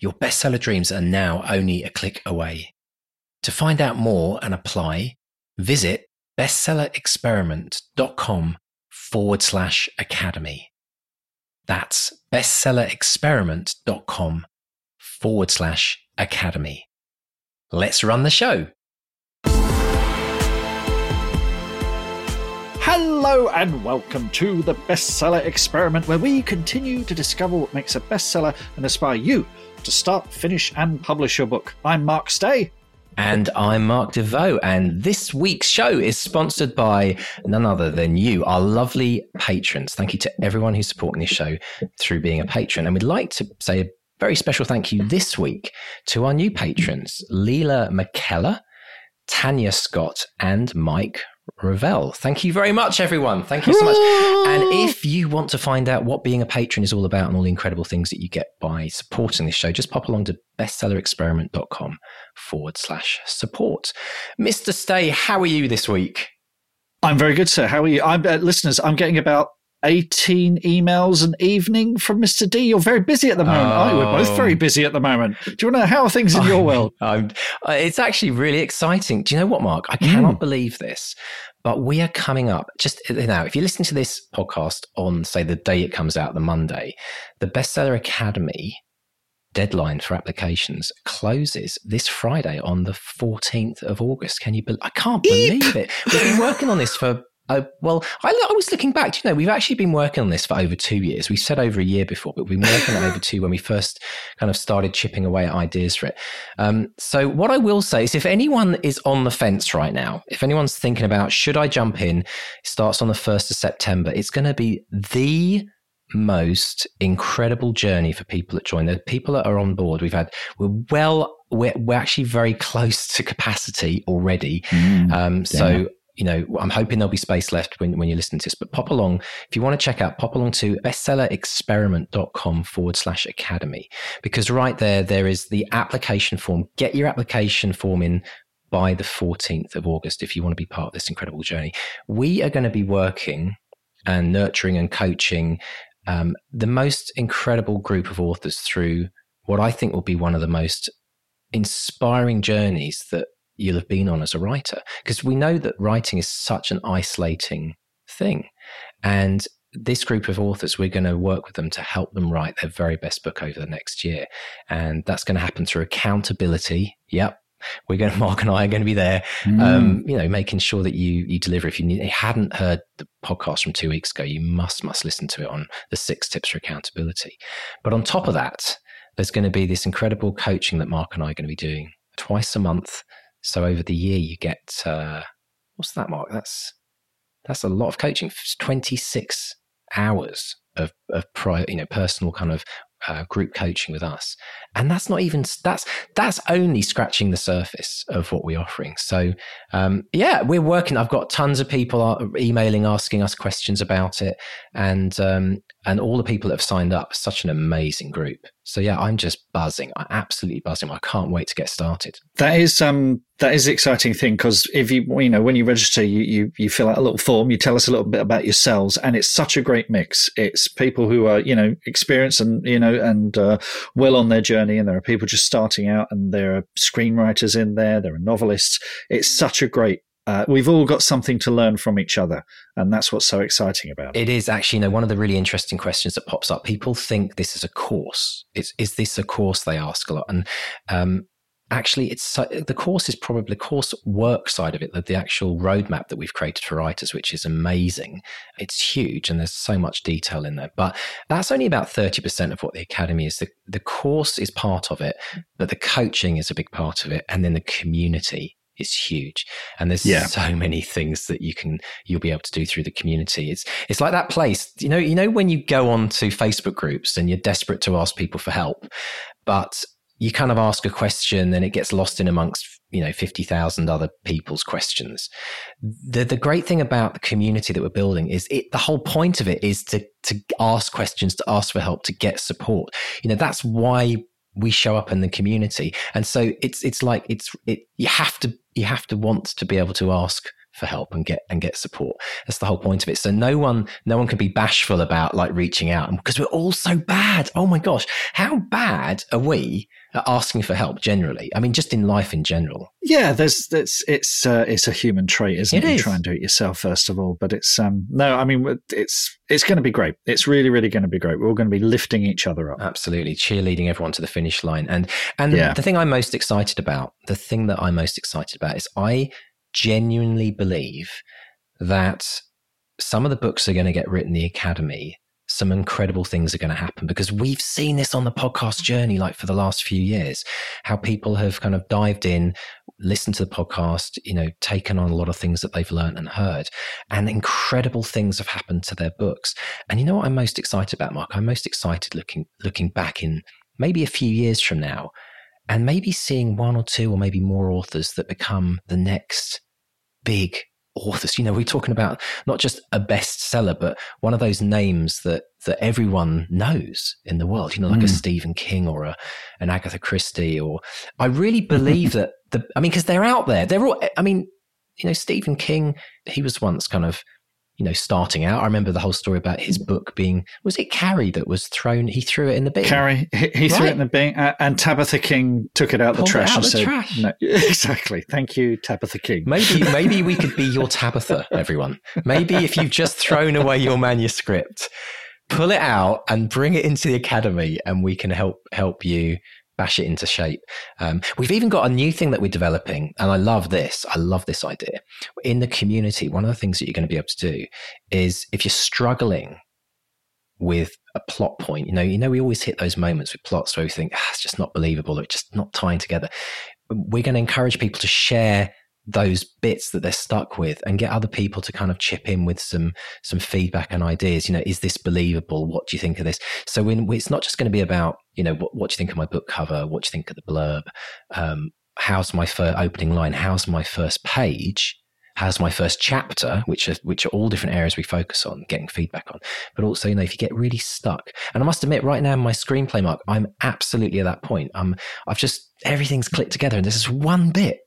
your bestseller dreams are now only a click away. To find out more and apply, visit bestsellerexperiment.com forward slash academy. That's bestsellerexperiment.com forward slash academy. Let's run the show. Hello and welcome to the Bestseller Experiment, where we continue to discover what makes a bestseller and inspire you to start, finish, and publish your book. I'm Mark Stay. And I'm Mark Desvaux, and this week's show is sponsored by none other than you, our lovely patrons. Thank you to everyone who's supporting this show through being a patron. And we'd like to say a very special thank you this week to our new patrons, Leela McKellar, Tanya Scott, and Mike Ravel. Thank you very much, everyone. Thank you so much. And if you want to find out what being a patron is all about and all the incredible things that you get by supporting this show, just pop along to bestsellerexperiment.com forward slash support. Mr. Stay, how are you this week? I'm very good, sir. How are you? I'm uh, listeners. I'm getting about 18 emails an evening from Mr. D. You're very busy at the moment. Oh. We're both very oh. busy at the moment. Do you want to know how are things in your world? I'm, uh, it's actually really exciting. Do you know what, Mark? I cannot mm. believe this, but we are coming up just now. If you listen to this podcast on, say, the day it comes out, the Monday, the Bestseller Academy deadline for applications closes this Friday on the 14th of August. Can you believe? I can't believe Eep. it. We've been working on this for uh, well, I, I, was looking back. You know, we've actually been working on this for over two years. We said over a year before, but we've been working on over two when we first kind of started chipping away at ideas for it. Um, so, what I will say is, if anyone is on the fence right now, if anyone's thinking about should I jump in, it starts on the first of September. It's going to be the most incredible journey for people that join. The people that are on board, we've had we're well we're, we're actually very close to capacity already. Mm, um, so you know, I'm hoping there'll be space left when, when you listen to this, but pop along. If you want to check out, pop along to bestsellerexperiment.com forward slash academy, because right there, there is the application form. Get your application form in by the 14th of August if you want to be part of this incredible journey. We are going to be working and nurturing and coaching um, the most incredible group of authors through what I think will be one of the most inspiring journeys that you'll have been on as a writer. Because we know that writing is such an isolating thing. And this group of authors, we're going to work with them to help them write their very best book over the next year. And that's going to happen through accountability. Yep. We're going to, Mark and I are going to be there, mm. um, you know, making sure that you, you deliver. If you, need, you hadn't heard the podcast from two weeks ago, you must, must listen to it on the six tips for accountability. But on top of that, there's going to be this incredible coaching that Mark and I are going to be doing twice a month so over the year, you get uh, what's that, Mark? That's that's a lot of coaching. Twenty six hours of of prior, you know, personal kind of uh, group coaching with us, and that's not even that's that's only scratching the surface of what we're offering. So um, yeah, we're working. I've got tons of people emailing asking us questions about it, and um, and all the people that have signed up. Such an amazing group. So yeah, I'm just buzzing. I'm absolutely buzzing. I can't wait to get started. That is um that is exciting thing because if you you know when you register, you, you you fill out a little form. You tell us a little bit about yourselves, and it's such a great mix. It's people who are you know experienced and you know and uh, well on their journey, and there are people just starting out, and there are screenwriters in there. There are novelists. It's such a great uh, we've all got something to learn from each other, and that's what's so exciting about it. It is actually, you know, one of the really interesting questions that pops up. People think this is a course. It's, is this a course? They ask a lot, and um, actually, it's the course is probably the course work side of it, the, the actual roadmap that we've created for writers, which is amazing. It's huge, and there's so much detail in there. But that's only about thirty percent of what the academy is. The, the course is part of it, but the coaching is a big part of it, and then the community is huge and there's yeah. so many things that you can you'll be able to do through the community it's it's like that place you know you know when you go on to facebook groups and you're desperate to ask people for help but you kind of ask a question and it gets lost in amongst you know 50,000 other people's questions. The the great thing about the community that we're building is it the whole point of it is to to ask questions, to ask for help, to get support. You know, that's why we show up in the community. And so it's it's like it's it you have to you have to want to be able to ask for help and get and get support. That's the whole point of it. So no one no one can be bashful about like reaching out because we're all so bad. Oh my gosh, how bad are we at asking for help generally? I mean, just in life in general. Yeah, there's it's it's uh, it's a human trait, isn't it? it? Is. Try and do it yourself first of all, but it's um no, I mean it's it's going to be great. It's really really going to be great. We're all going to be lifting each other up. Absolutely, cheerleading everyone to the finish line. And and yeah. the thing I'm most excited about, the thing that I'm most excited about is I genuinely believe that some of the books are going to get written in the academy some incredible things are going to happen because we've seen this on the podcast journey like for the last few years how people have kind of dived in listened to the podcast you know taken on a lot of things that they've learned and heard and incredible things have happened to their books. And you know what i'm most excited about mark? I'm most excited looking looking back in maybe a few years from now and maybe seeing one or two or maybe more authors that become the next big authors. You know, we're talking about not just a bestseller, but one of those names that that everyone knows in the world. You know, like mm. a Stephen King or a an Agatha Christie. Or I really believe that the. I mean, because they're out there. They're all. I mean, you know, Stephen King. He was once kind of you know, starting out. I remember the whole story about his book being was it Carrie that was thrown? He threw it in the bin. Carrie, he, he right. threw it in the bin, uh, and Tabitha King took it out Pulled the trash out and the said, trash. No, "Exactly, thank you, Tabitha King." Maybe, maybe we could be your Tabitha, everyone. Maybe if you've just thrown away your manuscript, pull it out and bring it into the academy, and we can help help you bash it into shape. Um, we've even got a new thing that we're developing, and I love this. I love this idea. In the community, one of the things that you're going to be able to do is if you're struggling with a plot point, you know, you know, we always hit those moments with plots where we think ah, it's just not believable or it's just not tying together. We're going to encourage people to share those bits that they're stuck with and get other people to kind of chip in with some some feedback and ideas. You know is this believable? What do you think of this? So when it's not just going to be about you know what, what do you think of my book cover? What do you think of the blurb? Um, how's my first opening line? How's my first page? How's my first chapter? Which are which are all different areas we focus on getting feedback on. But also you know if you get really stuck and i must admit right now my screenplay mark i'm absolutely at that point. Um i've just everything's clicked together and this is one bit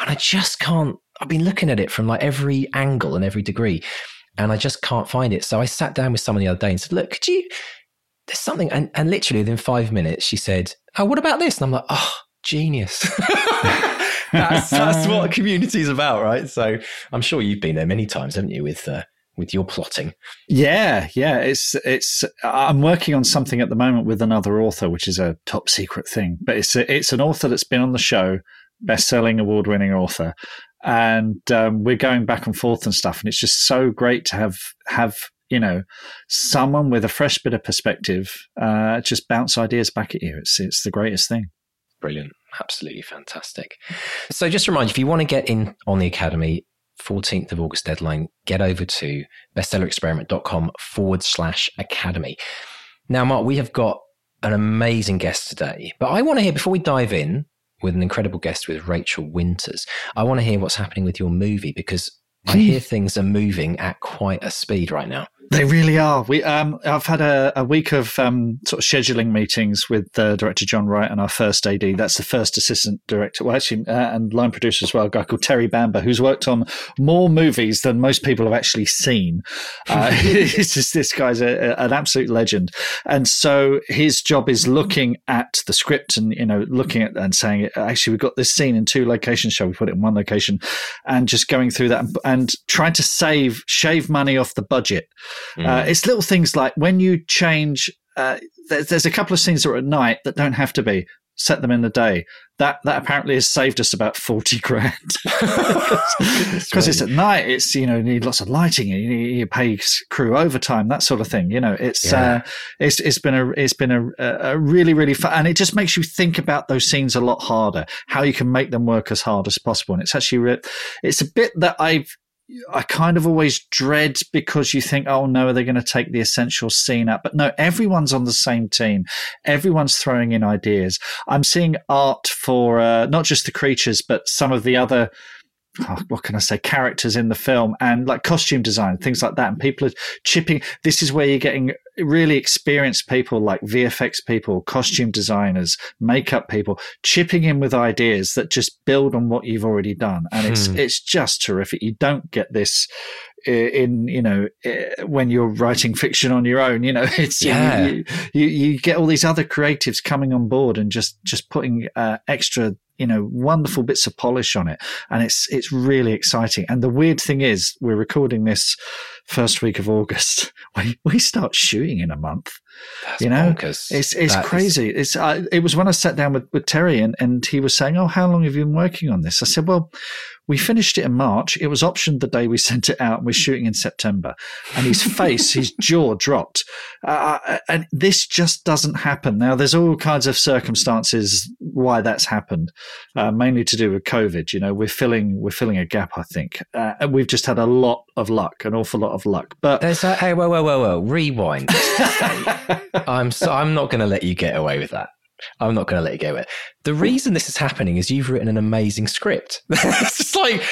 and I just can't. I've been looking at it from like every angle and every degree, and I just can't find it. So I sat down with someone the other day and said, "Look, could you? There's something." And, and literally within five minutes, she said, "Oh, what about this?" And I'm like, "Oh, genius." that's that's what community is about, right? So I'm sure you've been there many times, haven't you? With uh, with your plotting. Yeah, yeah. It's it's. I'm working on something at the moment with another author, which is a top secret thing. But it's a, it's an author that's been on the show best-selling award-winning author. And um, we're going back and forth and stuff and it's just so great to have have you know someone with a fresh bit of perspective uh, just bounce ideas back at you. It's it's the greatest thing. Brilliant. Absolutely fantastic. So just remind you if you want to get in on the academy 14th of august deadline get over to bestsellerexperiment.com forward slash academy. Now mark we have got an amazing guest today but i want to hear before we dive in with an incredible guest with Rachel Winters. I want to hear what's happening with your movie because I hmm. hear things are moving at quite a speed right now. They really are. We, um, I've had a, a week of um, sort of scheduling meetings with uh, director John Wright and our first AD. That's the first assistant director, well, actually, uh, and line producer as well, a guy called Terry Bamber, who's worked on more movies than most people have actually seen. Uh, it's just, this guy's a, a, an absolute legend, and so his job is looking at the script and you know looking at and saying, actually, we've got this scene in two locations. Shall we put it in one location? And just going through that and, and trying to save shave money off the budget. Mm. Uh, it's little things like when you change. Uh, there's, there's a couple of scenes that are at night that don't have to be. Set them in the day. That that apparently has saved us about forty grand because it's at night. It's you know you need lots of lighting. You, need you pay crew overtime, that sort of thing. You know it's yeah. uh, it's it's been a it's been a, a really really fun, and it just makes you think about those scenes a lot harder. How you can make them work as hard as possible, and it's actually re- it's a bit that I've I kind of always dread because you think, oh no, are they going to take the essential scene up? But no, everyone's on the same team. Everyone's throwing in ideas. I'm seeing art for uh, not just the creatures, but some of the other oh, what can I say, characters in the film and like costume design, things like that. And people are chipping. This is where you're getting really experienced people like VFX people, costume designers, makeup people, chipping in with ideas that just build on what you've already done. And it's, hmm. it's just terrific. You don't get this in you know when you're writing fiction on your own you know it's yeah. you, you, you get all these other creatives coming on board and just just putting uh, extra you know wonderful bits of polish on it. And it's it's really exciting. And the weird thing is we're recording this first week of august. We, we start shooting in a month That's you know bonkers. it's it's that crazy is... it's uh, it was when i sat down with, with terry and, and he was saying oh how long have you been working on this i said well we finished it in March. It was optioned the day we sent it out, and we're shooting in September. And his face, his jaw dropped. Uh, uh, and this just doesn't happen. Now, there's all kinds of circumstances why that's happened, uh, mainly to do with COVID. You know, we're filling we're filling a gap. I think, uh, and we've just had a lot of luck, an awful lot of luck. But there's a, hey, whoa, whoa, whoa, whoa, rewind. I'm so I'm not going to let you get away with that. I'm not going to let you with it. The reason this is happening is you've written an amazing script. it's just like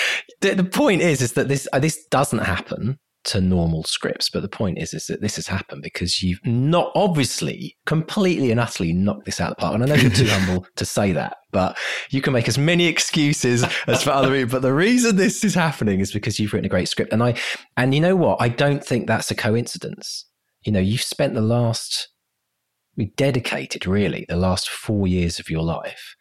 the, the, point is, is that this uh, this doesn't happen to normal scripts, but the point is, is that this has happened because you've not obviously completely and utterly knocked this out of the park. And I know you're too humble to say that, but you can make as many excuses as for other people. But the reason this is happening is because you've written a great script, and I and you know what? I don't think that's a coincidence. You know, you've spent the last we dedicated really the last four years of your life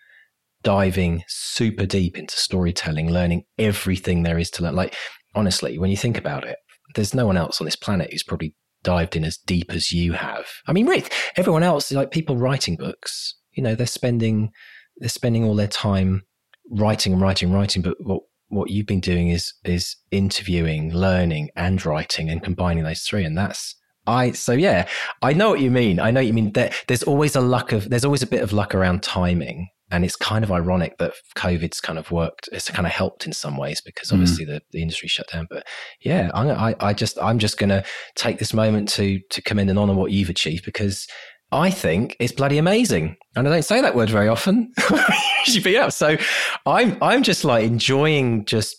diving super deep into storytelling, learning everything there is to learn. Like, honestly, when you think about it, there's no one else on this planet who's probably dived in as deep as you have. I mean, Rick, everyone else, like people writing books, you know, they're spending they're spending all their time writing and writing, writing. But what what you've been doing is is interviewing, learning, and writing, and combining those three, and that's I so yeah, I know what you mean. I know what you mean. That there's always a luck of there's always a bit of luck around timing, and it's kind of ironic that COVID's kind of worked. It's kind of helped in some ways because mm. obviously mm. the, the industry shut down. But yeah, I'm, I I just I'm just gonna take this moment to to commend and honor what you've achieved because I think it's bloody amazing. And I don't say that word very often. Be up. So I'm I'm just like enjoying just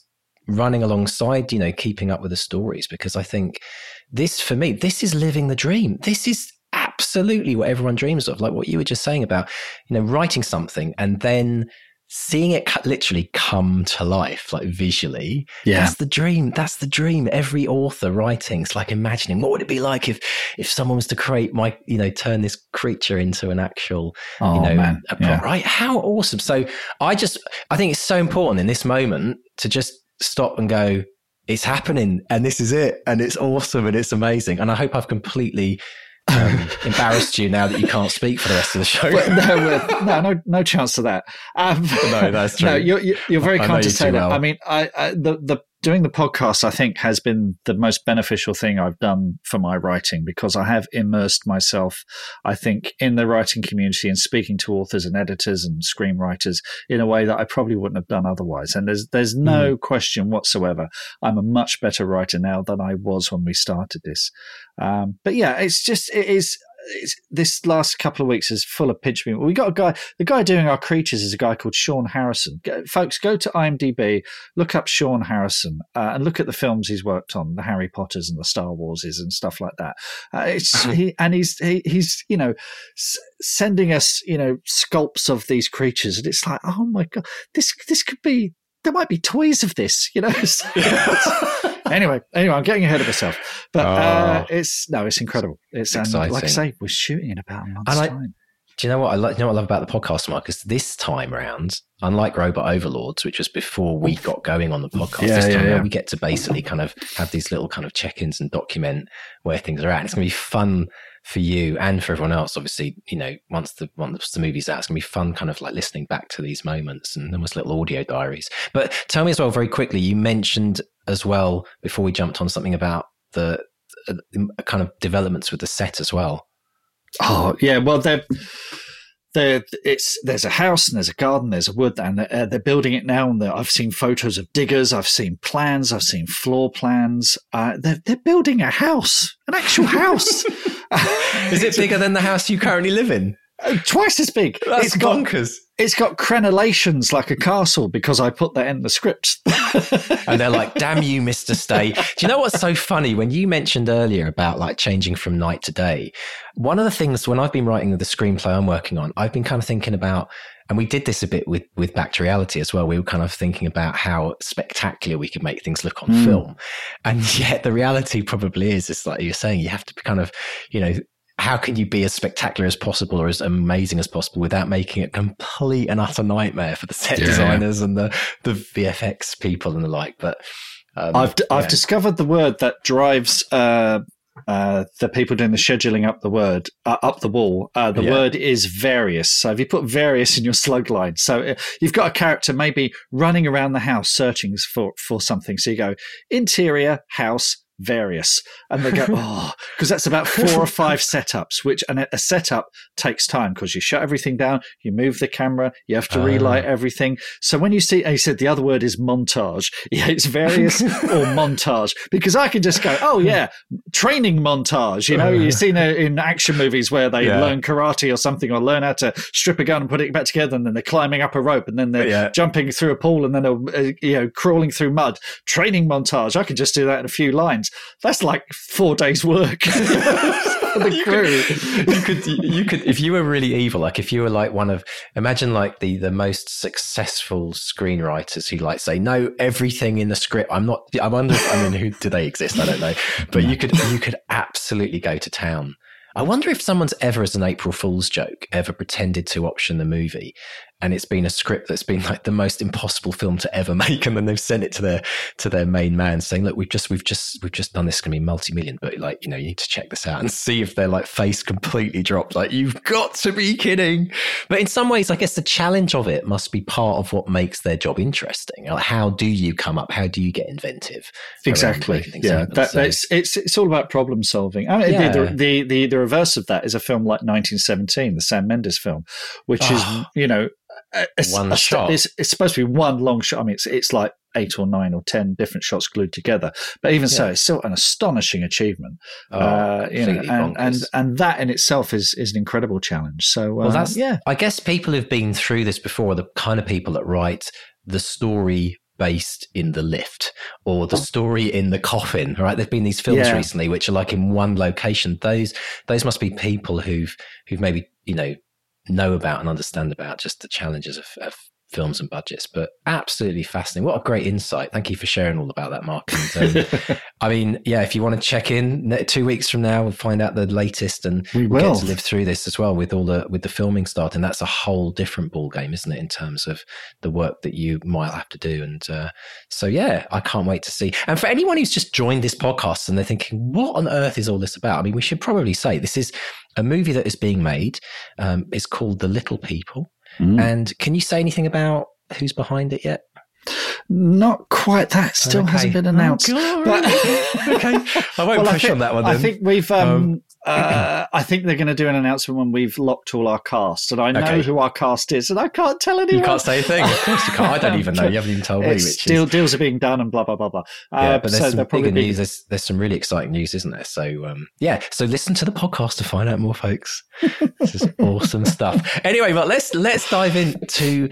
running alongside, you know, keeping up with the stories because I think this for me, this is living the dream. This is absolutely what everyone dreams of. Like what you were just saying about, you know, writing something and then seeing it literally come to life, like visually. Yeah. That's the dream. That's the dream. Every author writing, it's like imagining what would it be like if, if someone was to create my, you know, turn this creature into an actual, oh, you know, man. Yeah. right? How awesome. So I just, I think it's so important in this moment to just stop and go, it's happening and this is it and it's awesome and it's amazing. And I hope I've completely um, embarrassed you now that you can't speak for the rest of the show. no, no, no, no chance of that. Um, no, that's true. No, you're, you're very kind to say that. Well. I mean, I, I, the the doing the podcast, I think, has been the most beneficial thing I've done for my writing because I have immersed myself, I think, in the writing community and speaking to authors and editors and screenwriters in a way that I probably wouldn't have done otherwise. And there's there's no mm. question whatsoever. I'm a much better writer now than I was when we started this. Um, but yeah, it's just it is this last couple of weeks is full of pinch me. We got a guy. The guy doing our creatures is a guy called Shaune Harrison. Go, folks, go to IMDb, look up Shaune Harrison, uh, and look at the films he's worked on, the Harry Potters and the Star Warses and stuff like that. Uh, it's he, and he's he, he's you know s- sending us you know sculpts of these creatures, and it's like oh my god, this this could be there might be toys of this, you know. anyway, anyway, I'm getting ahead of myself, but uh, oh, uh, it's no, it's incredible. It's exciting. like I say, we're shooting in about a month's I, time. Do you know what I like? You know what I love about the podcast, Marcus? This time around, unlike Robot Overlords, which was before we got going on the podcast, yeah, this time yeah, yeah. we get to basically kind of have these little kind of check-ins and document where things are at. It's going to be fun for you and for everyone else. Obviously, you know, once the once the movie's out, it's gonna be fun, kind of like listening back to these moments and almost little audio diaries. But tell me as well, very quickly, you mentioned as well before we jumped on something about the, the kind of developments with the set as well. Oh yeah, well they're there it's there's a house and there's a garden, there's a wood, and they're, uh, they're building it now. And I've seen photos of diggers, I've seen plans, I've seen floor plans. Uh, they're they're building a house, an actual house. Is it bigger than the house you currently live in? Uh, twice as big. That's it's bonkers. Got, it's got crenellations like a castle because I put that in the script. and they're like, damn you, Mr. Stay. Do you know what's so funny? When you mentioned earlier about like changing from night to day, one of the things when I've been writing the screenplay I'm working on, I've been kind of thinking about, and we did this a bit with, with Back to Reality as well. We were kind of thinking about how spectacular we could make things look on mm. film. And yet the reality probably is, it's like you're saying, you have to be kind of, you know, how can you be as spectacular as possible or as amazing as possible without making it complete and utter nightmare for the set yeah. designers and the, the VFX people and the like? But um, I've d- yeah. I've discovered the word that drives uh, uh, the people doing the scheduling up the word uh, up the wall. Uh, the yeah. word is various. So if you put various in your slug line, so uh, you've got a character maybe running around the house searching for for something. So you go interior house various. And they go oh because that's about four or five setups which and a setup takes time because you shut everything down you move the camera you have to relight uh. everything. So when you see he said the other word is montage. Yeah it's various or montage. Because i can just go oh yeah training montage you know? You've seen it in action movies where they yeah. learn karate or something or learn how to strip a gun and put it back together and then they're climbing up a rope and then they're yeah. jumping through a pool and then they're uh, you know crawling through mud. Training montage. I can just do that in a few lines that's like four days' work. the crew. You could, you could, you could, if you were really evil, like if you were like one of, imagine like the the most successful screenwriters who like say, no, everything in the script. I'm not. I wonder. I mean, who do they exist? I don't know. But you could, you could absolutely go to town. I wonder if someone's ever, as an April Fool's joke, ever pretended to option the movie and it's been a script that's been like the most impossible film to ever make and then they've sent it to their to their main man saying look we've just we've just we've just done this going to be multi-million but like you know you need to check this out and see if their like face completely dropped. Like you've got to be kidding. But in some ways i guess the challenge of it must be part of what makes their job interesting. Like how do you come up? How do you get inventive exactly. yeah that, so, it's it's it's all about problem solving. I mean, yeah. the, the, the the reverse of that is a film like 1917 the sam mendes film which oh. is ah. you know a, one a, shot. It's, it's, supposed to be one long shot. I mean, it's it's like eight or nine or ten different shots glued together. But even yeah. so, it's still an astonishing achievement. Oh, uh, you know, and, and and that in itself is is an incredible challenge. So, uh, that's yeah. I guess people who've been through this before, are the kind of people that write the story based in the lift or the story in the coffin right there've been these films yeah. recently which are like in one location those those must be people who've who've maybe you know know about and understand about just the challenges of, of films and budgets. But absolutely fascinating. What a great insight. Thank you for sharing all about that, Mark. And, um, I mean, yeah, if you want to check in two weeks from now and find out the latest and we will get to live through this as well with all the with the filming starting, that's a whole different ball game, isn't it, in terms of the work that you might have to do. And uh, so yeah, I can't wait to see. And for anyone who's just joined this podcast and they're thinking, what on earth is all this about? I mean, we should probably say this is a movie that is being made. Um, it's called The Little People. Mm. And can you say anything about who's behind it yet? Not quite. That still okay. hasn't been announced. Oh, but okay, I won't well, push think, on that one. Then. I think we've. Um, um, uh, I think they're going to do an announcement when we've locked all our cast, and I know okay. who our cast is, and I can't tell anyone. You can't say a thing. Of course you can't. I don't even know. You haven't even told me. Which deal, is... Deals are being done, and blah blah blah blah. Uh, yeah, but there's so some bigger news. There's, there's some really exciting news, isn't there? So um, yeah, so listen to the podcast to find out more, folks. this is awesome stuff. Anyway, but let's let's dive into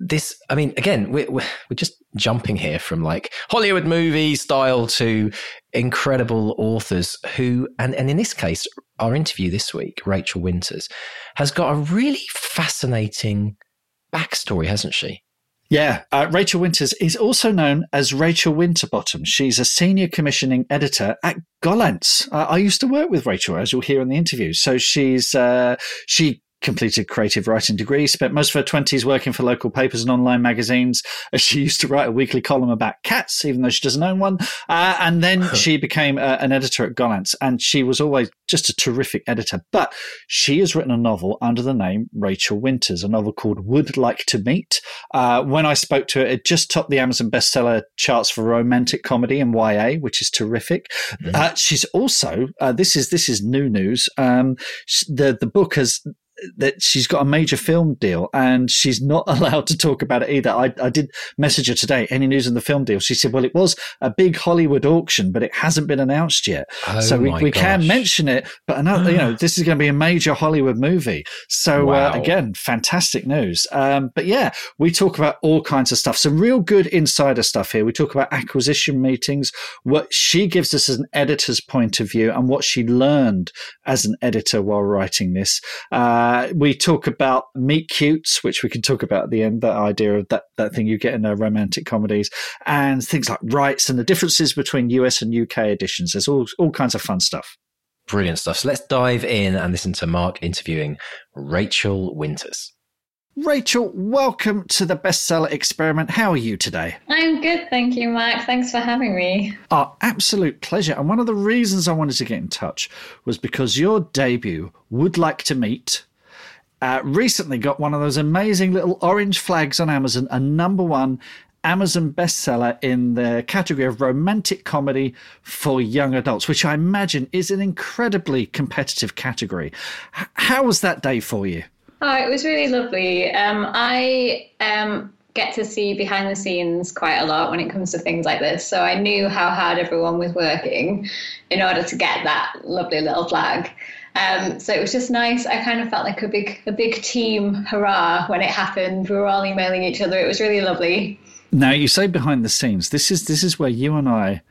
this, I mean, again, we're, we're just jumping here from like Hollywood movie style to incredible authors who, and, and in this case, our interview this week, Rachel Winters, has got a really fascinating backstory, hasn't she? Yeah, uh, Rachel Winters is also known as Rachel Winterbottom. She's a senior commissioning editor at Gollancz. Uh, I used to work with Rachel, as you'll hear in the interview. So she's uh, she completed creative writing degree, spent most of her 20s working for local papers and online magazines. She used to write a weekly column about cats, even though she doesn't own one. Uh, and then she became uh, an editor at Gollancz, and she was always just a terrific editor. But she has written a novel under the name Rachel Winters, a novel called Would Like to Meet. Uh, when I spoke to her, it just topped the Amazon bestseller charts for romantic comedy and YA, which is terrific. Mm-hmm. she's also, uh, this is this is new news. Um, the, the book has that she's got a major film deal and she's not allowed to talk about it either. I, I did message her today. Any news on the film deal? She said, "Well, it was a big Hollywood auction, but it hasn't been announced yet. Oh so we, we can mention it, but another, you know, this is going to be a major Hollywood movie. So uh, wow. uh, again, fantastic news. Um, but yeah, we talk about all kinds of stuff. Some real good insider stuff here. We talk about acquisition meetings, what she gives us as an editor's point of view, and what she learned as an editor while writing this. Uh, we talk about meet cutes, which we can talk about at the end. That idea of that that thing you get in uh, romantic comedies, and things like rights and the differences between US and UK editions. There's all all kinds of fun stuff. Brilliant stuff. So let's dive in and listen to Mark interviewing Rachel Winters. Rachel, welcome to the bestseller experiment. How are you today? I'm good, thank you, Mark. Thanks for having me. Our absolute pleasure. And one of the reasons I wanted to get in touch was because your debut, Would Like to Meet, uh, recently got one of those amazing little orange flags on Amazon, a number one Amazon bestseller in the category of romantic comedy for young adults, which I imagine is an incredibly competitive category. how was that day for you? Oh, it was really lovely. Um, I um, get to see behind the scenes quite a lot when it comes to things like this. So I knew how hard everyone was working in order to get that lovely little flag. Um, so it was just nice. I kind of felt like a big, a big team hurrah when it happened. We were all emailing each other. It was really lovely. Now you say behind the scenes. This is this is where you and I,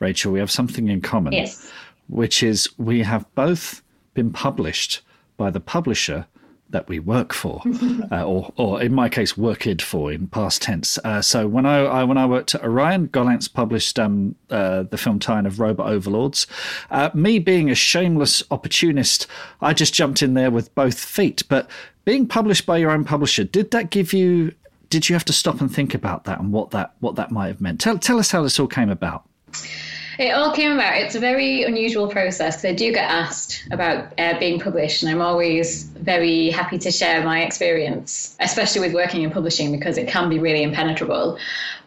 Rachel, we have something in common. Yes. Which is we have both been published by the publisher that we work for, uh, or, or in my case, worked for in past tense. Uh, so when I, I, when I worked at Orion, Gollancz published um, uh, the film tie of Robot Overlords. Uh, me being a shameless opportunist, I just jumped in there with both feet. But being published by your own publisher, did that give you? Did you have to stop and think about that and what that what that might have meant? Tell tell us how this all came about. It all came about. It's a very unusual process because I do get asked about uh, being published, and I'm always very happy to share my experience, especially with working in publishing because it can be really impenetrable.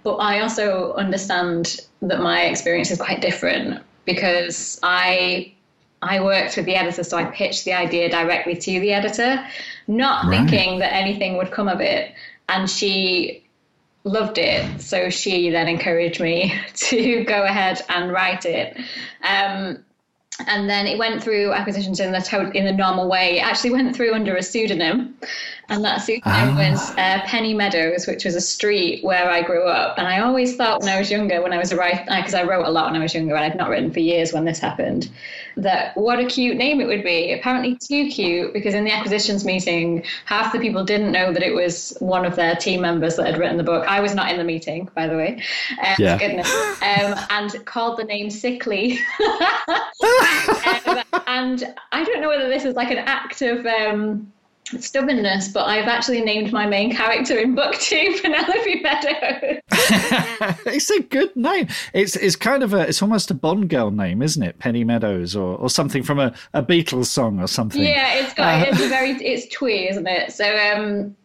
But I also understand that my experience is quite different because I I worked with the editor, so I pitched the idea directly to the editor, not right. thinking that anything would come of it. And she loved it. So she then encouraged me to go ahead and write it. Um, and then it went through acquisitions in the to- in the normal way. It actually went through under a pseudonym, and that pseudonym ah. was uh, Penny Meadows, which was a street where I grew up. And I always thought when I was younger, when I was a writer, because I wrote a lot when I was younger, and I'd not written for years when this happened, that what a cute name it would be. Apparently too cute, because in the acquisitions meeting, half the people didn't know that it was one of their team members that had written the book. I was not in the meeting, by the way. Um, yeah. Goodness. Um, and called the name Sickly. um, and I don't know whether this is like an act of um, stubbornness, but I've actually named my main character in book two Penelope Meadows. it's a good name. It's it's kind of a it's almost a Bond girl name, isn't it? Penny Meadows or, or something from a, a Beatles song or something. Yeah, it's got uh, it's a very it's twee, isn't it? So um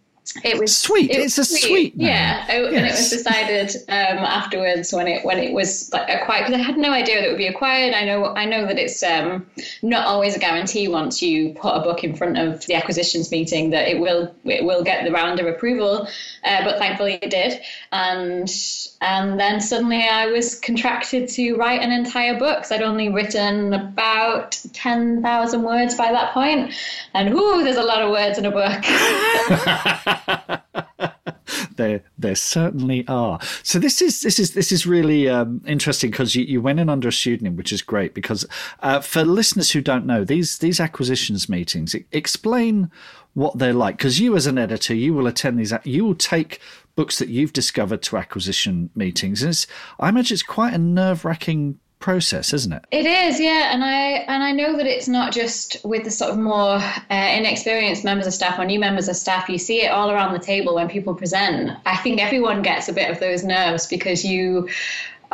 it was sweet. It it's a sweet, sweet yeah. yes. and it was decided um, afterwards when it when it was like acquired because I had no idea that it would be acquired. I know I know that it's um, not always a guarantee once you put a book in front of the acquisitions meeting that it will it will get the round of approval, uh, but thankfully it did. And and then suddenly I was contracted to write an entire book. So I'd only written about ten thousand words by that point, and ooh, there's a lot of words in a book. there, there certainly are. So this is this is this is really um, interesting because you, you went in under a pseudonym, which is great. Because uh, for listeners who don't know these these acquisitions meetings, explain what they're like. Because you, as an editor, you will attend these. You will take books that you've discovered to acquisition meetings, and I imagine it's quite a nerve wracking process, isn't it? It is, yeah, and I and I know that it's not just with the sort of more uh, inexperienced members of staff or new members of staff. You see it all around the table when people present. I think everyone gets a bit of those nerves because you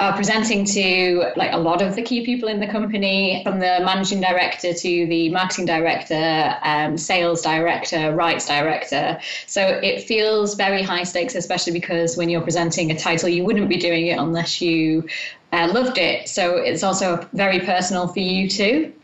are presenting to like a lot of the key people in the company, from the managing director to the marketing director, um, sales director, rights director. So it feels very high stakes, especially because when you're presenting a title, you wouldn't be doing it unless you uh, loved it. So it's also very personal for you too.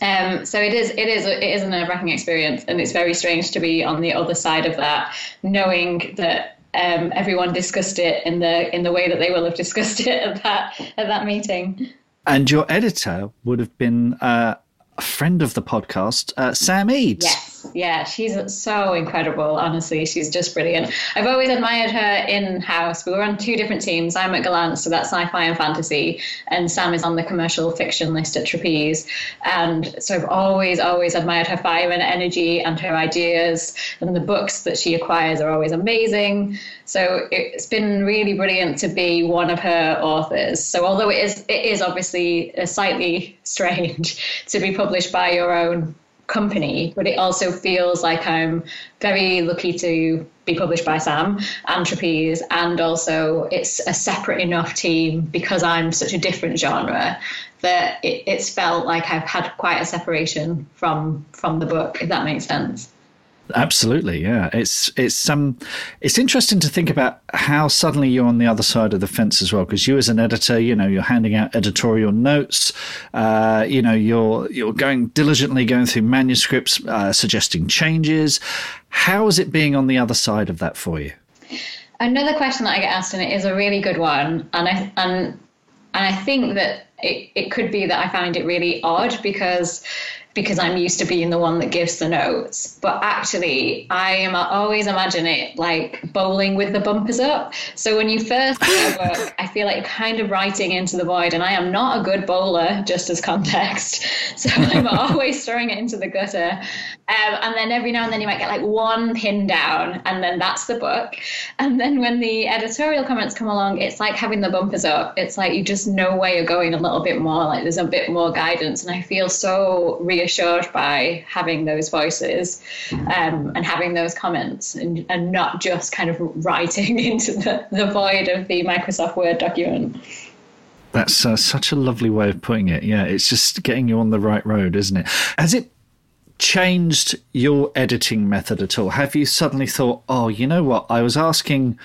Um, so it is, it is, it is a nerve wracking experience, and it's very strange to be on the other side of that, knowing that um, everyone discussed it in the in the way that they will have discussed it at that at that meeting. And your editor would have been uh, a friend of the podcast, uh, Sam Eades. Yes yeah, she's so incredible. Honestly, she's just brilliant. I've always admired her in house. We were on two different teams. I'm at Gollancz, so that's sci-fi and fantasy, and Sam is on the commercial fiction list at Trapeze. And so I've always, always admired her fire and energy and her ideas. And the books that she acquires are always amazing. So it's been really brilliant to be one of her authors. So although it is, it is obviously slightly strange to be published by your own company, but it also feels like I'm very lucky to be published by Sam and Trapeze, and also it's a separate enough team because I'm such a different genre that it, it's felt like I've had quite a separation from from the book, if that makes sense. Absolutely, yeah. It's it's um it's interesting to think about how suddenly you're on the other side of the fence as well, because you as an editor, you know, you're handing out editorial notes, uh, you know, you're you're going diligently going through manuscripts, uh, suggesting changes. How is it being on the other side of that for you? Another question that I get asked, and it is a really good one, and I and and I think that it, it could be that I find it really odd because because I'm used to being the one that gives the notes. But actually, I am I always imagine it like bowling with the bumpers up. So when you first a book, I feel like kind of writing into the void, and I am not a good bowler, just as context. So I'm always throwing it into the gutter. Um, and then every now and then you might get like one pin down, and then that's the book. And then when the editorial comments come along, it's like having the bumpers up. It's like you just know where you're going a little bit more, like there's a bit more guidance. And I feel so reassured by having those voices um, and having those comments and, and not just kind of writing into the, the void of the Microsoft Word document. That's uh, such a lovely way of putting it. Yeah, it's just getting you on the right road, isn't it? Has it changed your editing method at all? Have you suddenly thought, oh, you know what? I was asking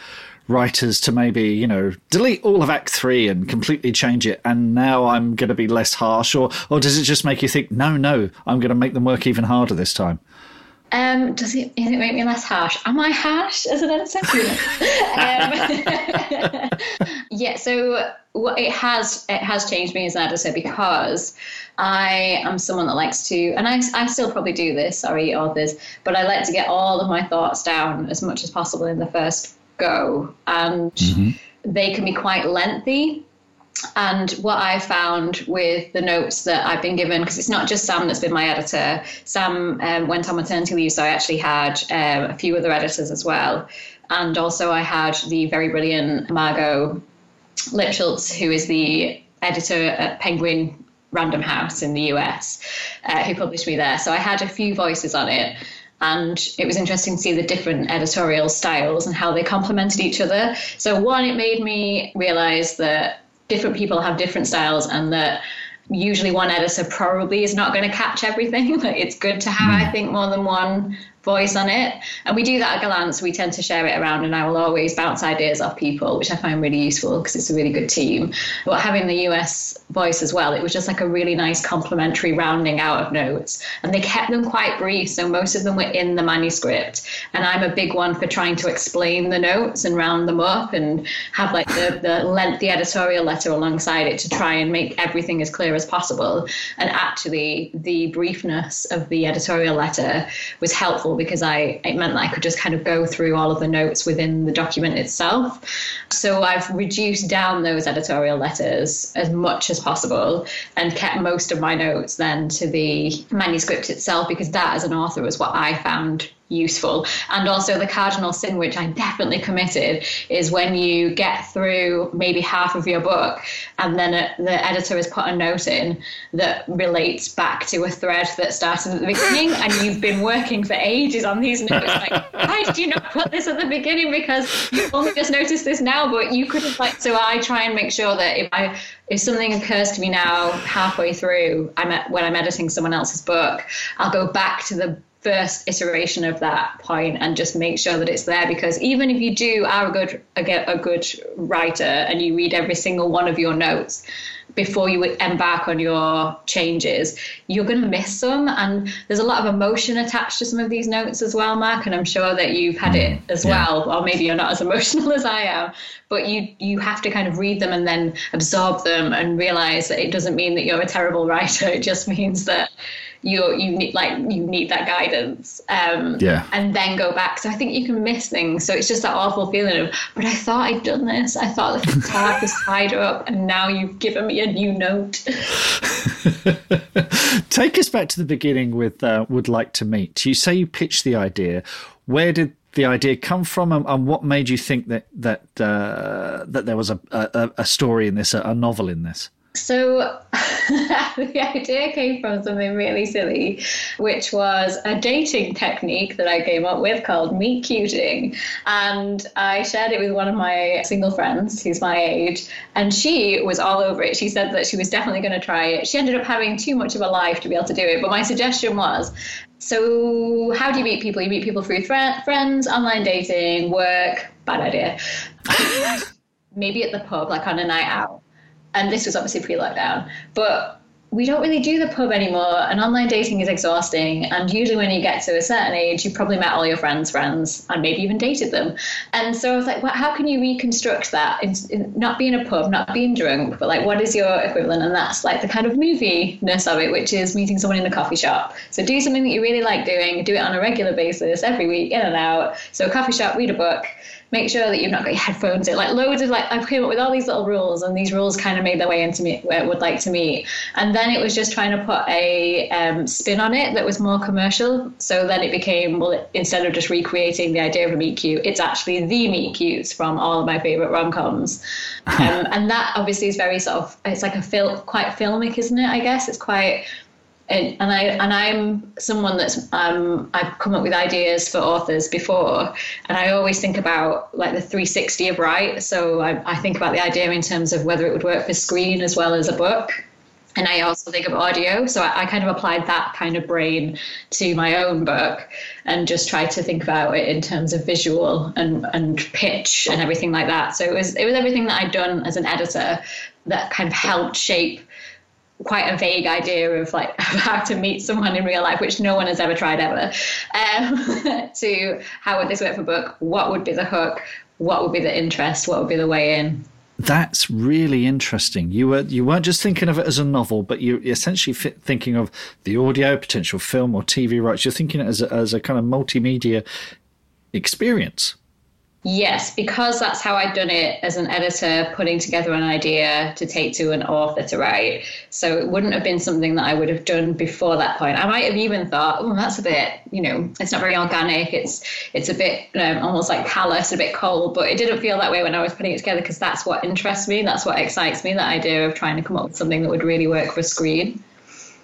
writers to maybe, you know, delete all of Act Three and completely change it, and now I'm going to be less harsh, or or does it just make you think, no, no, I'm going to make them work even harder this time? Um, does it, does it make me less harsh? Am I harsh as an editor? um, yeah, so what it has it has changed me as an editor because I am someone that likes to, and I, I still probably do this, sorry, authors, but I like to get all of my thoughts down as much as possible in the first go. And mm-hmm. they can be quite lengthy. And what I found with the notes that I've been given, because it's not just Sam that's been my editor, Sam um, went on maternity leave, so I actually had um, a few other editors as well. And also, I had the very brilliant Margo Lipschultz, who is the editor at Penguin Random House in the US, uh, who published me there. So I had a few voices on it. And it was interesting to see the different editorial styles and how they complemented each other. So, one, it made me realize that different people have different styles and that usually one editor probably is not going to catch everything. it's good to have, I hmm. think, more than one voice on it. And we do that at Gollancz. We tend to share it around, and I will always bounce ideas off people, which I find really useful because it's a really good team. But having the US voice as well, it was just like a really nice complementary rounding out of notes. And they kept them quite brief, so most of them were in the manuscript. And I'm a big one for trying to explain the notes and round them up and have like the, the lengthy editorial letter alongside it to try and make everything as clear as possible. And actually, the briefness of the editorial letter was helpful because I it meant that I could just kind of go through all of the notes within the document itself. So I've reduced down those editorial letters as much as possible and kept most of my notes then to the manuscript itself because that as an author was what I found useful. And also, the cardinal sin, which I definitely committed, is when you get through maybe half of your book and then a, the editor has put a note in that relates back to a thread that started at the beginning, and you've been working for ages on these notes. Like, why did you not put this at the beginning? Because you only just noticed this now, but you could have like. So I try and make sure that if I if something occurs to me now halfway through, I'm at, when I'm editing someone else's book, I'll go back to the first iteration of that point and just make sure that it's there because even if you do are a good a, a good writer and you read every single one of your notes before you embark on your changes, you're going to miss some. And there's a lot of emotion attached to some of these notes as well, Mark. And I'm sure that you've had it mm, as yeah. well, or maybe you're not as emotional as I am. But you you have to kind of read them and then absorb them and realize that it doesn't mean that you're a terrible writer. It just means that you you need like you need that guidance um yeah. and then go back. So i think you can miss things. So it's just that awful feeling of but i thought i'd done this. I thought the tab was tied up and now you've given me a new note. Take us back to the beginning with uh, would like to meet. You say you pitched the idea. Where did the idea come from, and, and what made you think that that uh, that there was a, a, a story in this, a, a novel in this? So the idea came from something really silly, which was a dating technique that I came up with called meet cuting. And I shared it with one of my single friends who's my age, and she was all over it. She said that she was definitely going to try it. She ended up having too much of a life to be able to do it. But my suggestion was so, how do you meet people? You meet people through friends, online dating, work. Bad idea. Maybe at the pub, like on a night out and this was obviously pre-lockdown, but we don't really do the pub anymore and online dating is exhausting. And usually when you get to a certain age you've probably met all your friends friends and maybe even dated them. And so i was like well, how can you reconstruct that in, in not being a pub not being drunk but like what is your equivalent? And that's like the kind of movie-ness of it which is meeting someone in a coffee shop. So do something that you really like doing do it on a regular basis every week in and out. So coffee shop read a book make sure that you've not got your headphones in. Like loads of like I've came up with all these little rules, and these rules kind of made their way into me where it would like to meet. And then it was just trying to put a um, spin on it that was more commercial. So then it became well, instead of just recreating the idea of a meet cute, it's actually the meet cutes from all of my favorite rom coms. Um, and that obviously is very sort of it's like a film, quite filmic, isn't it? I guess it's quite and, and I and I'm someone that's um, I've come up with ideas for authors before, and I always think about like the 360 of write. So I, I think about the idea in terms of whether it would work for screen as well as a book. And I also think of audio. So I, I kind of applied that kind of brain to my own book and just tried to think about it in terms of visual and, and pitch and everything like that. So it was it was everything that I'd done as an editor that kind of helped shape quite a vague idea of like how to meet someone in real life, which no one has ever tried ever, um, to how would this work for book? What would be the hook? What would be the interest? What would be the way in? That's really interesting. You were you weren't just thinking of it as a novel, but you're essentially thinking of the audio, potential film or TV rights. You're thinking as a, as a kind of multimedia experience. Yes, because that's how I'd done it as an editor, putting together an idea to take to an author to write. So it wouldn't have been something that I would have done before that point. I might have even thought, oh, that's a bit, you know, it's not very organic. It's it's a bit um, almost like callous, a bit cold. But it didn't feel that way when I was putting it together because that's what interests me. That's what excites me. That idea of trying to come up with something that would really work for screen.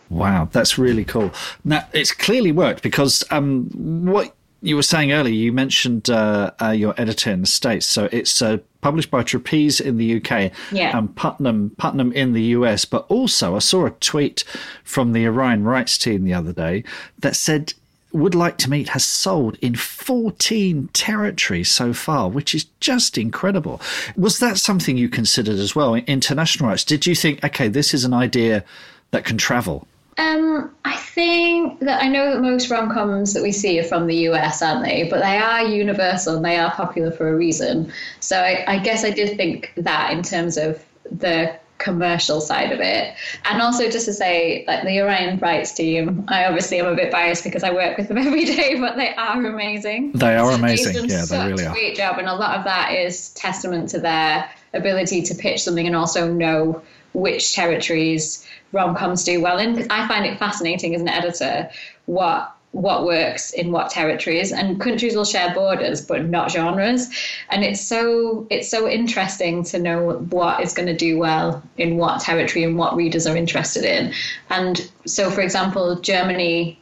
Wow, that's really cool. Now it's clearly worked because um, what you were saying earlier, you mentioned uh, uh, your editor in the States. So it's uh, published by Trapeze in the UK yeah. and Putnam, Putnam in the US. But also, I saw a tweet from the Orion Rights team the other day that said would Like to Meet has sold in 14 territories so far, which is just incredible. Was that something you considered as well? International rights? Did you think, okay, this is an idea that can travel? Um, I think that I know that most rom coms that we see are from the US, aren't they? But they are universal and they are popular for a reason. So I, I guess I did think that in terms of the commercial side of it. And also just to say, like the Orion Rights team, I obviously am a bit biased because I work with them every day, but they are amazing. They are amazing. Yeah, they really are. Great job, and a lot of that is testament to their ability to pitch something and also know which territories rom coms do well in. Because I find it fascinating as an editor what what works in what territories and countries will share borders but not genres and it's so it's so interesting to know what is going to do well in what territory and what readers are interested in and so for example germany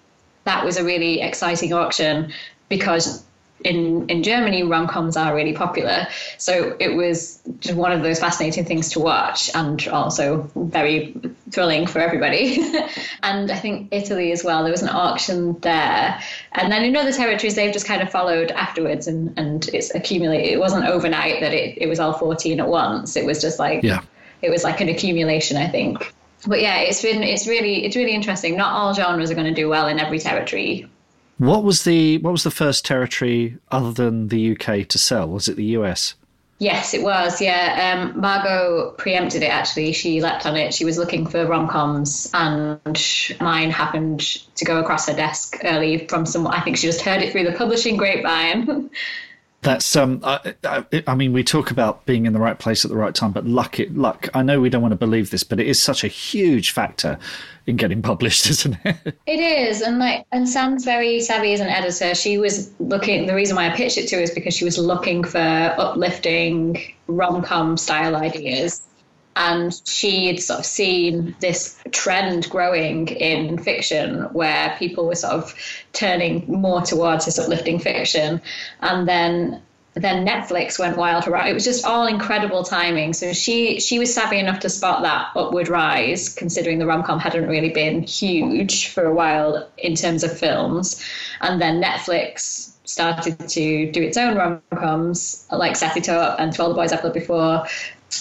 that was a really exciting auction because in in Germany, rom coms are really popular. So it was just one of those fascinating things to watch, and also very thrilling for everybody. and I think Italy as well. There was an auction there, and then in other territories, they've just kind of followed afterwards, and and it's accumulated. It wasn't overnight that it it was all fourteen at once. It was just like yeah it was like an accumulation, I think. But yeah, it's been it's really it's really interesting. Not all genres are going to do well in every territory. What was the what was the first territory other than the UK to sell? Was it the US? Yes, it was. Yeah, um, Margo preempted it. Actually, she leapt on it. She was looking for rom coms, and mine happened to go across her desk early from someone. I think she just heard it through the publishing grapevine. That's um. I, I, I, mean, we talk about being in the right place at the right time, but luck. It, luck. I know we don't want to believe this, but it is such a huge factor in getting published, isn't it? It is, and like, and Sam's very savvy as an editor. She was looking. The reason why I pitched it to her is because she was looking for uplifting rom com style ideas and she'd sort of seen this trend growing in fiction where people were sort of turning more towards this uplifting fiction and then then Netflix went wild around. It was just all incredible timing. So she she was savvy enough to spot that upward rise, considering the rom com hadn't really been huge for a while in terms of films. And then Netflix started to do its own rom coms, like Set It Up and To All the Boys I've Loved Before,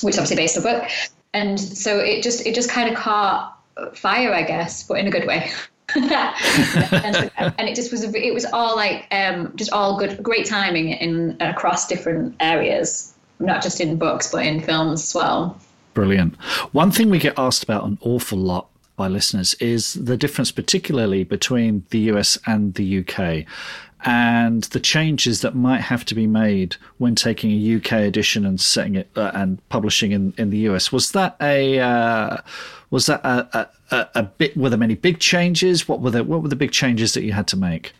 which obviously based the book. And so it just it just kind of caught fire, I guess, but in a good way. and, it just was it was all like um, just all good great timing in across different areas not just in books but in films as well brilliant one thing we get asked about an awful lot by listeners is the difference particularly between the US and the UK and the changes that might have to be made when taking a UK edition and setting it uh, and publishing in, in the US. Was that a uh, was that a, a, a, bit? Were there many big changes? What were the what were the big changes that you had to make?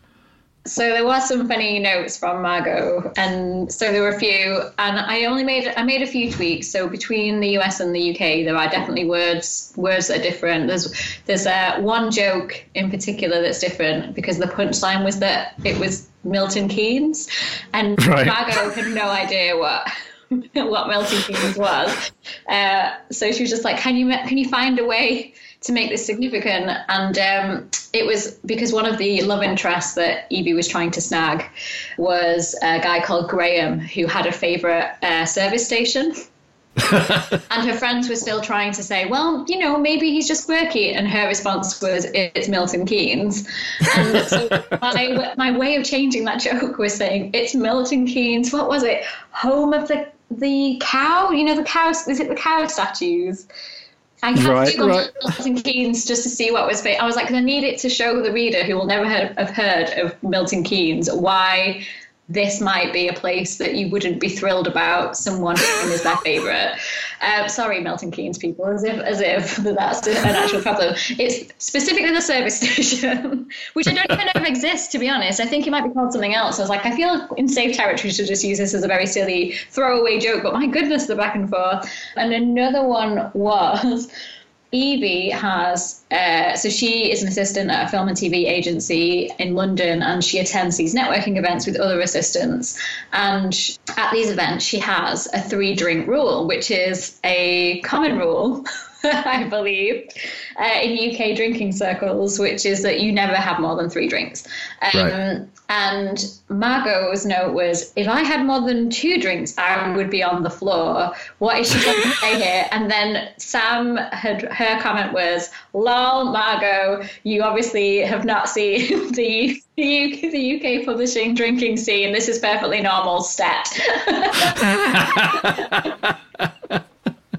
So there was some funny notes from Margo, and so there were a few, and I only made I made a few tweaks. So between the US and the UK, there are definitely words words that are different. There's there's uh, one joke in particular that's different because the punchline was that it was Milton Keynes, and right. Margo had no idea what what Milton Keynes was. Uh, so she was just like, "Can you can you find a way?" To make this significant. And um, it was because one of the love interests that Evie was trying to snag was a guy called Graham who had a favorite uh, service station. and her friends were still trying to say, well, you know, maybe he's just quirky. And her response was, it's Milton Keynes. And so my, my way of changing that joke was saying, it's Milton Keynes. What was it? Home of the the cow? You know, the cow, is it the cow statues? I had right, to Google right. Milton Keynes just to see what was. I was like, I need it to show the reader who will never have heard of Milton Keynes why this might be a place that you wouldn't be thrilled about someone is their favorite. Uh, sorry, Milton Keynes people, as if as if that's an actual problem. It's specifically the service station, which I don't even know if exists. To be honest, I think it might be called something else. I was like, I feel in safe territory to just use this as a very silly throwaway joke, but my goodness, the back and forth. And another one was. Evie has, uh, so she is an assistant at a film and TV agency in London, and she attends these networking events with other assistants. And at these events, she has a three drink rule, which is a common rule. I believe, uh, in UK drinking circles, which is that you never have more than three drinks. Um, right. And Margo's note was, if I had more than two drinks, I would be on the floor. What is she going to say here? And then Sam had her comment was, "Lol, Margo, you obviously have not seen the the UK, the UK publishing drinking scene. This is perfectly normal stat."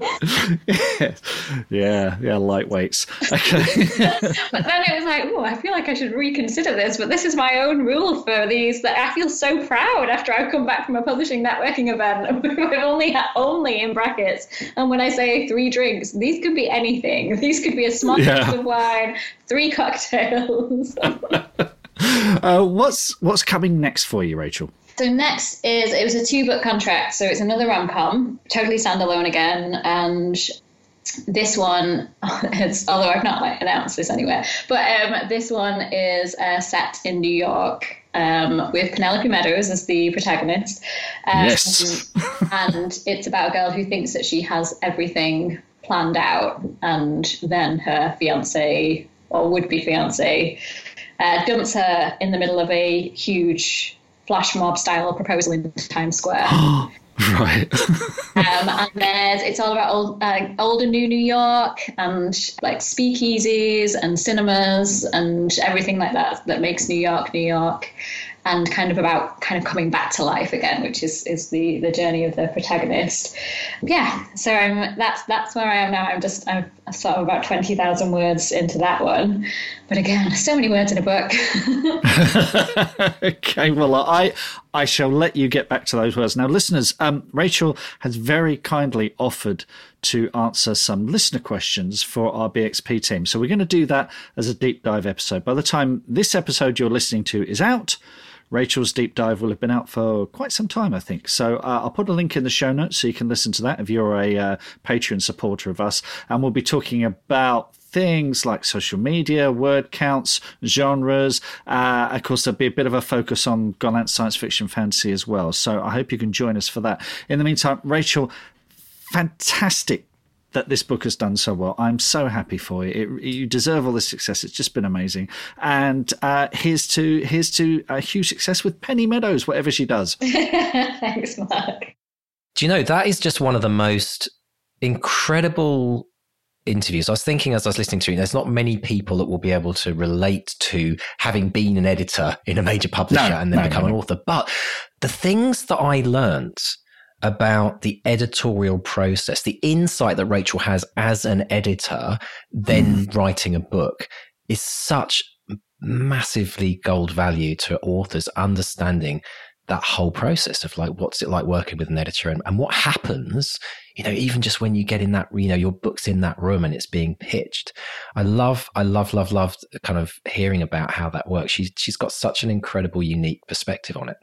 yeah, yeah, lightweights. Okay. but then it was like, oh, I feel like I should reconsider this. But this is my own rule for these that I feel so proud after I've come back from a publishing networking event. We've only had only in brackets, and when I say three drinks, these could be anything. These could be a small yeah. glass of wine, three cocktails. uh, what's what's coming next for you, Rachel? So next is it was a two book contract, so it's another rom com, totally standalone again, and this one, it's although I've not like announced this anywhere, but um, this one is uh, set in New York um, with Penelope Meadows as the protagonist. Um, yes, and it's about a girl who thinks that she has everything planned out, and then her fiance or would be fiance uh, dumps her in the middle of a huge flash mob style proposal in Times Square. Right. um, and there's it's all about old, uh, old and new New York and like speakeasies and cinemas and everything like that that makes New York New York and kind of about kind of coming back to life again, which is is the the journey of the protagonist. Yeah, so I'm that's that's where I am now. I'm just I'm sort of about twenty thousand words into that one, but again, so many words in a book. okay, well I I shall let you get back to those words now, listeners. Um, Rachel has very kindly offered to answer some listener questions for our BXP team. So we're going to do that as a deep dive episode. By the time this episode you're listening to is out, Rachel's deep dive will have been out for quite some time, I think. So uh, I'll put a link in the show notes so you can listen to that if you're a uh, Patreon supporter of us. And we'll be talking about things like social media, word counts, genres. Uh, of course, there'll be a bit of a focus on Gollancz science fiction fantasy as well. So I hope you can join us for that. In the meantime, Rachel, fantastic that this book has done so well. I'm so happy for you. It, you deserve all this success. It's just been amazing. And uh, here's to here's to a huge success with Penny Meadows, whatever she does. Thanks, Mark. Do you know that is just one of the most incredible interviews. I was thinking as I was listening to it, there's not many people that will be able to relate to having been an editor in a major publisher no, and then no, become no, an author. But the things that I learned about the editorial process, the insight that Rachel has as an editor, then mm. writing a book is such massively gold value to authors understanding that whole process of like what's it like working with an editor and, and what happens you know even just when you get in that you know your book's in that room and it's being pitched. I love i love love love kind of hearing about how that works. She's she's got such an incredible unique perspective on it.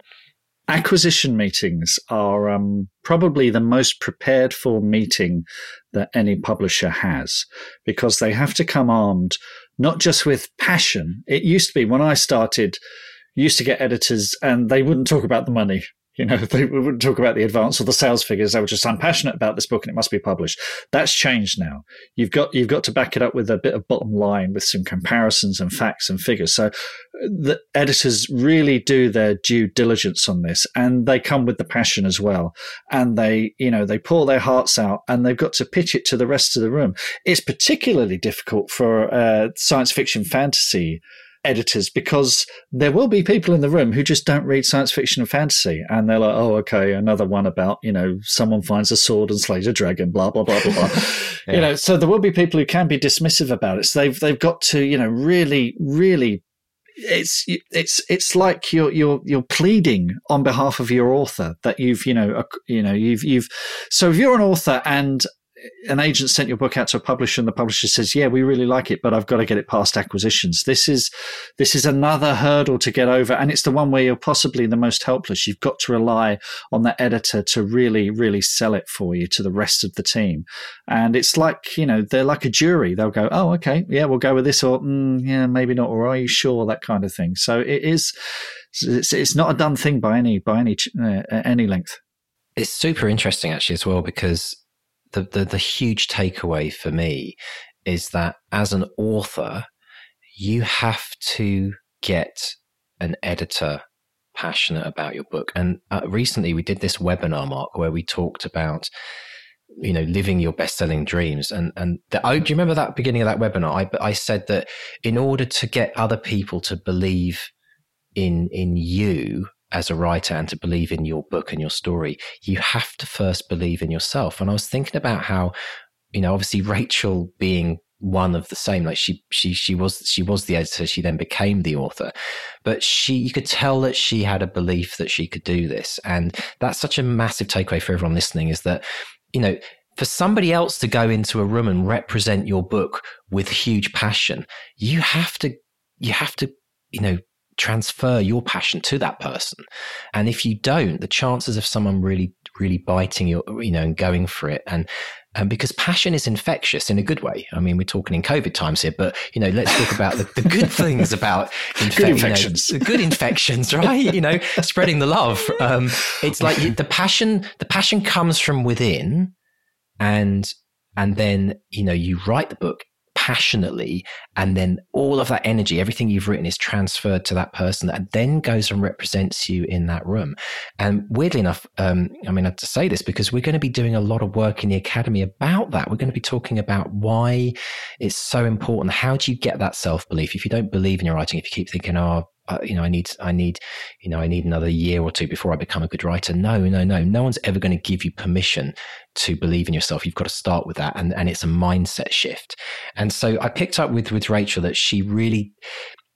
Acquisition meetings are um, probably the most prepared for meeting that any publisher has because they have to come armed not just with passion. It used to be when I started, used to get editors and they wouldn't talk about the money. You know, they wouldn't talk about the advance or the sales figures. They were just, I'm passionate about this book and it must be published. That's changed now. You've got you've got to back it up with a bit of bottom line, with some comparisons and facts and figures. So the editors really do their due diligence on this, and they come with the passion as well. And they, you know, they pour their hearts out, and they've got to pitch it to the rest of the room. It's particularly difficult for uh, science fiction fantasy editors because there will be people in the room who just don't read science fiction and fantasy and they're like oh okay another one about you know someone finds a sword and slays a dragon blah blah blah blah blah yeah. you know so there will be people who can be dismissive about it so they've they've got to you know really really it's it's it's like you're you're you're pleading on behalf of your author that you've you know you know you've you've so if you're an author and an agent sent your book out to a publisher and the publisher says yeah we really like it but i've got to get it past acquisitions. This is this is another hurdle to get over and it's the one where you're possibly the most helpless. You've got to rely on the editor to really really sell it for you to the rest of the team. And it's like you know they're like a jury. They'll go oh okay yeah we'll go with this or mm, yeah maybe not or are you sure? that kind of thing. So it is it's, it's not a done thing by any by any uh, any length. It's super interesting actually as well because the, the, the huge takeaway for me is that as an author, you have to get an editor passionate about your book. And uh, recently we did this webinar, Mark, where we talked about you know living your best-selling dreams and and the, do you remember that beginning of that webinar I, I said that in order to get other people to believe in in you as a writer and to believe in your book and your story, you have to first believe in yourself. And I was thinking about how, you know, obviously Rachel being one of the same, like she she she was she was the editor, she then became the author. But she you could tell that she had a belief that she could do this. And that's such a massive takeaway for everyone listening is that, you know, for somebody else to go into a room and represent your book with huge passion, you have to you have to you know transfer your passion to that person. And if you don't, the chances of someone really, really biting you, you know, and going for it and, and because passion is infectious in a good way. I mean, we're talking in COVID times here, but you know, let's talk about the, the good things about infe- good infections, you know, good infections, right? you know, spreading the love. Um, it's like the passion, the passion comes from within and, and then, you know, you write the book passionately and then all of that energy everything you've written is transferred to that person that then goes and represents you in that room. And weirdly enough um, i mean i have to say this because we're going to be doing a lot of work in the academy about that. We're going to be talking about why it's so important. How do you get that self-belief? If you don't believe in your writing if you keep thinking oh uh, you know, I need, I need, you know, I need another year or two before I become a good writer. No, no, no. No one's ever going to give you permission to believe in yourself. You've got to start with that. And, and it's a mindset shift. And so I picked up with, with Rachel that she really,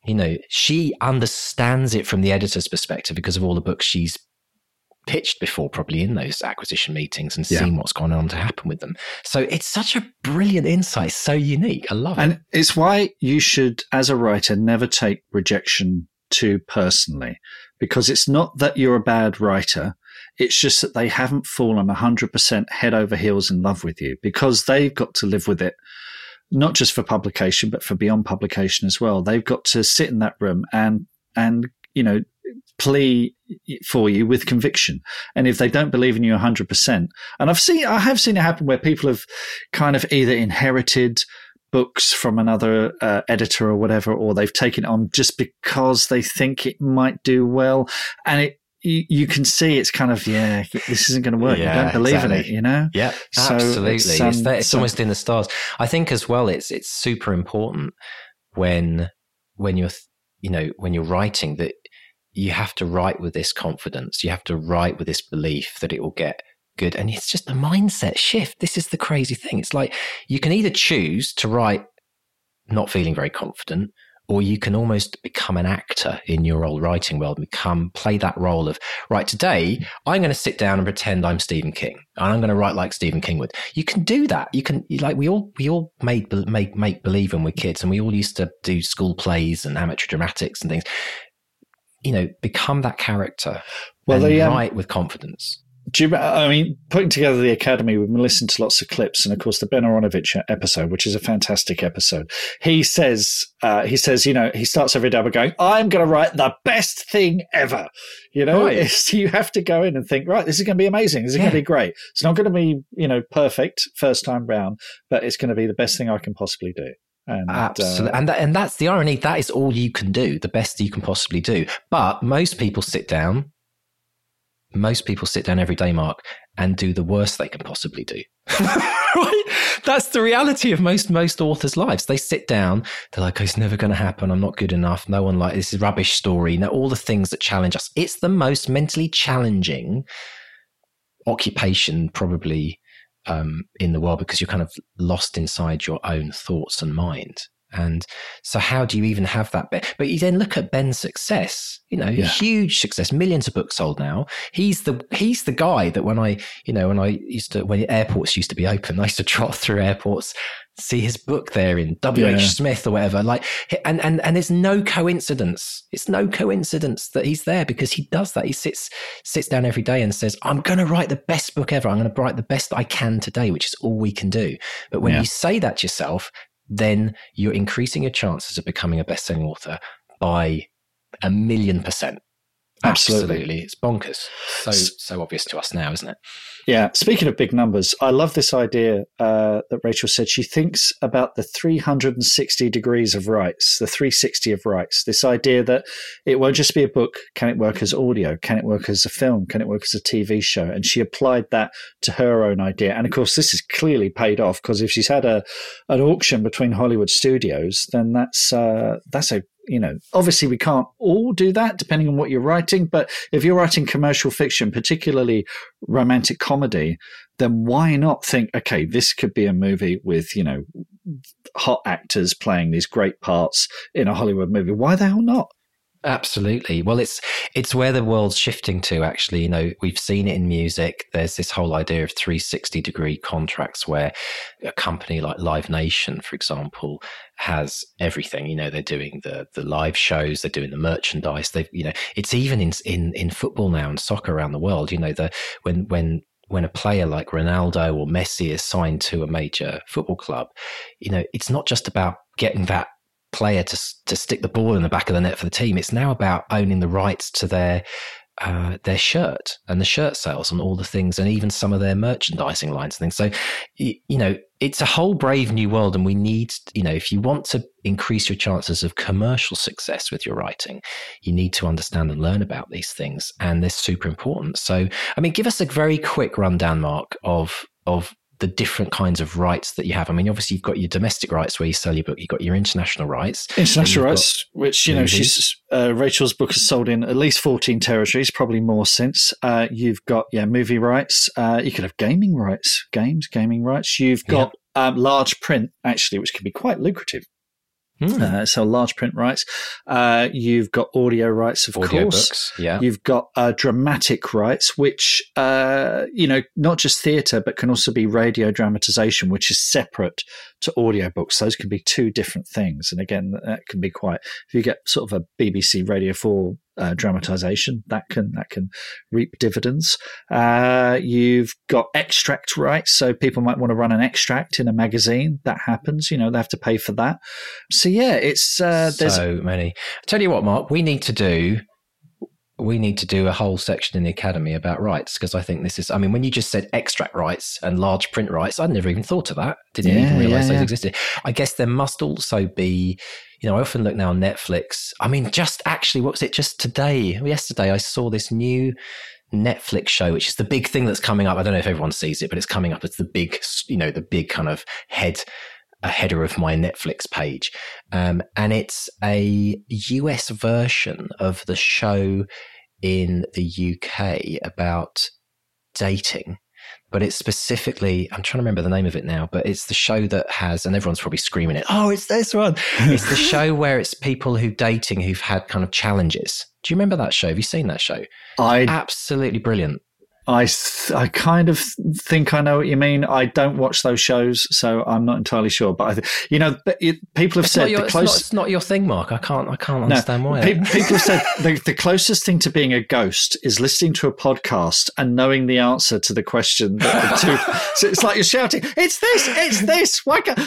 you know, she understands it from the editor's perspective because of all the books she's pitched before, probably in those acquisition meetings and yeah. seen what's gone on to happen with them. So it's such a brilliant insight, so unique. I love and it. And it's why you should, as a writer, never take rejection too personally because it's not that you're a bad writer. It's just that they haven't fallen 100% head over heels in love with you because they've got to live with it, not just for publication, but for beyond publication as well. They've got to sit in that room and, and, you know, plea for you with conviction. And if they don't believe in you 100%, and I've seen, I have seen it happen where people have kind of either inherited books from another uh, editor or whatever, or they've taken it on just because they think it might do well, and it you, you can see it's kind of yeah, this isn't going to work. Yeah, you don't believe exactly. in it, you know. Yeah, so absolutely. It's, um, it's, that, it's so, almost in the stars. I think as well, it's it's super important when when you're you know when you're writing that you have to write with this confidence. You have to write with this belief that it will get good. And it's just a mindset shift. This is the crazy thing. It's like you can either choose to write not feeling very confident, or you can almost become an actor in your old writing world and become play that role of right today i'm going to sit down and pretend i'm stephen king and i'm going to write like stephen king would you can do that you can like we all we all made make make believe when we're kids and we all used to do school plays and amateur dramatics and things you know become that character well, and they, um, write with confidence do you, I mean, putting together the academy, we've been listening to lots of clips, and of course, the Ben Aaronovitch episode, which is a fantastic episode. He says, uh, he says, you know, he starts every day by going, "I'm going to write the best thing ever." You know, right. you have to go in and think, right, this is going to be amazing. This is yeah. going to be great. It's not going to be, you know, perfect first time round, but it's going to be the best thing I can possibly do. And, Absolutely, uh, and that, and that's the irony. That is all you can do, the best you can possibly do. But most people sit down, most people sit down every day, Mark, and do the worst they can possibly do. right? That's the reality of most most authors' lives. They sit down, they're like, oh, "It's never going to happen. I'm not good enough. No one like this is rubbish story." Now, all the things that challenge us. It's the most mentally challenging occupation, probably um, in the world, because you're kind of lost inside your own thoughts and mind. And so, how do you even have that? But you then look at Ben's success. You know, yeah. huge success, millions of books sold now. He's the he's the guy that when I, you know, when I used to when airports used to be open, I used to trot through airports, see his book there in W. H. Yeah. Smith or whatever. Like, and and and there's no coincidence. It's no coincidence that he's there because he does that. He sits sits down every day and says, "I'm going to write the best book ever. I'm going to write the best I can today," which is all we can do. But when yeah. you say that to yourself, then you're increasing your chances of becoming a best-selling author by a million percent. Absolutely. Absolutely. It's bonkers. So so obvious to us now, isn't it? Yeah. Speaking of big numbers, I love this idea uh, that Rachel said. She thinks about the 360 degrees of rights, the 360 of rights. This idea that it won't just be a book. Can it work as audio? Can it work as a film? Can it work as a TV show? And she applied that to her own idea. And of course, this has clearly paid off because if she's had a an auction between Hollywood studios, then that's uh, that's a you know, obviously we can't all do that depending on what you're writing, but if you're writing commercial fiction, particularly romantic comedy, then why not think, okay, this could be a movie with, you know, hot actors playing these great parts in a Hollywood movie? Why the hell not? Absolutely. Well, it's it's where the world's shifting to. Actually, you know, we've seen it in music. There's this whole idea of 360 degree contracts, where a company like Live Nation, for example, has everything. You know, they're doing the the live shows, they're doing the merchandise. They've, you know, it's even in in in football now and soccer around the world. You know, the when when when a player like Ronaldo or Messi is signed to a major football club, you know, it's not just about getting that player to to stick the ball in the back of the net for the team. It's now about owning the rights to their uh, their shirt and the shirt sales and all the things, and even some of their merchandising lines and things. So, you, know, it's a whole brave new world, and we need, you know, if you want to increase your chances of commercial success with your writing, you need to understand and learn about these things, and they're super important. So, I mean, give us a very quick rundown, Mark, of of the different kinds of rights that you have. I mean, obviously, you've got your domestic rights where you sell your book. You've got your international rights. International rights, which you know, she's uh, Rachel's book has sold in at least fourteen territories, probably more since. Uh, you've got yeah, movie rights. Uh, you could have gaming rights, games, gaming rights. You've got um, large print actually, which can be quite lucrative. Mm. Uh, so large print rights. Uh, you've got audio rights, of audio course. Books, yeah. You've got uh, dramatic rights, which uh, you know, not just theatre, but can also be radio dramatization, which is separate to audiobooks. Those can be two different things. And again, that can be quite. If you get sort of a BBC Radio Four uh, dramatization that can that can reap dividends. Uh, you've got extract rights, so people might want to run an extract in a magazine. That happens, you know, they have to pay for that. So yeah, it's uh, there's so many. I tell you what, Mark, we need to do we need to do a whole section in the academy about rights because I think this is. I mean, when you just said extract rights and large print rights, I'd never even thought of that. Didn't yeah, even realize yeah, those yeah. existed. I guess there must also be. You know, I often look now on Netflix. I mean, just actually, what was it? Just today, yesterday, I saw this new Netflix show, which is the big thing that's coming up. I don't know if everyone sees it, but it's coming up. It's the big, you know, the big kind of head a header of my Netflix page. Um, and it's a US version of the show in the UK about dating. But it's specifically, I'm trying to remember the name of it now, but it's the show that has, and everyone's probably screaming it, oh, it's this one. it's the show where it's people who dating who've had kind of challenges. Do you remember that show? Have you seen that show? I absolutely brilliant. I I kind of think I know what you mean. I don't watch those shows, so I'm not entirely sure. But I, th- you know, it, people have it's said your, the closest. It's, it's, not your thing, Mark. I can't. I can't understand no, why. Pe- people have said the, the, closest thing to being a ghost is listening to a podcast and knowing the answer to the question. That the two, so it's like you're shouting, "It's this! It's this!" Why can't?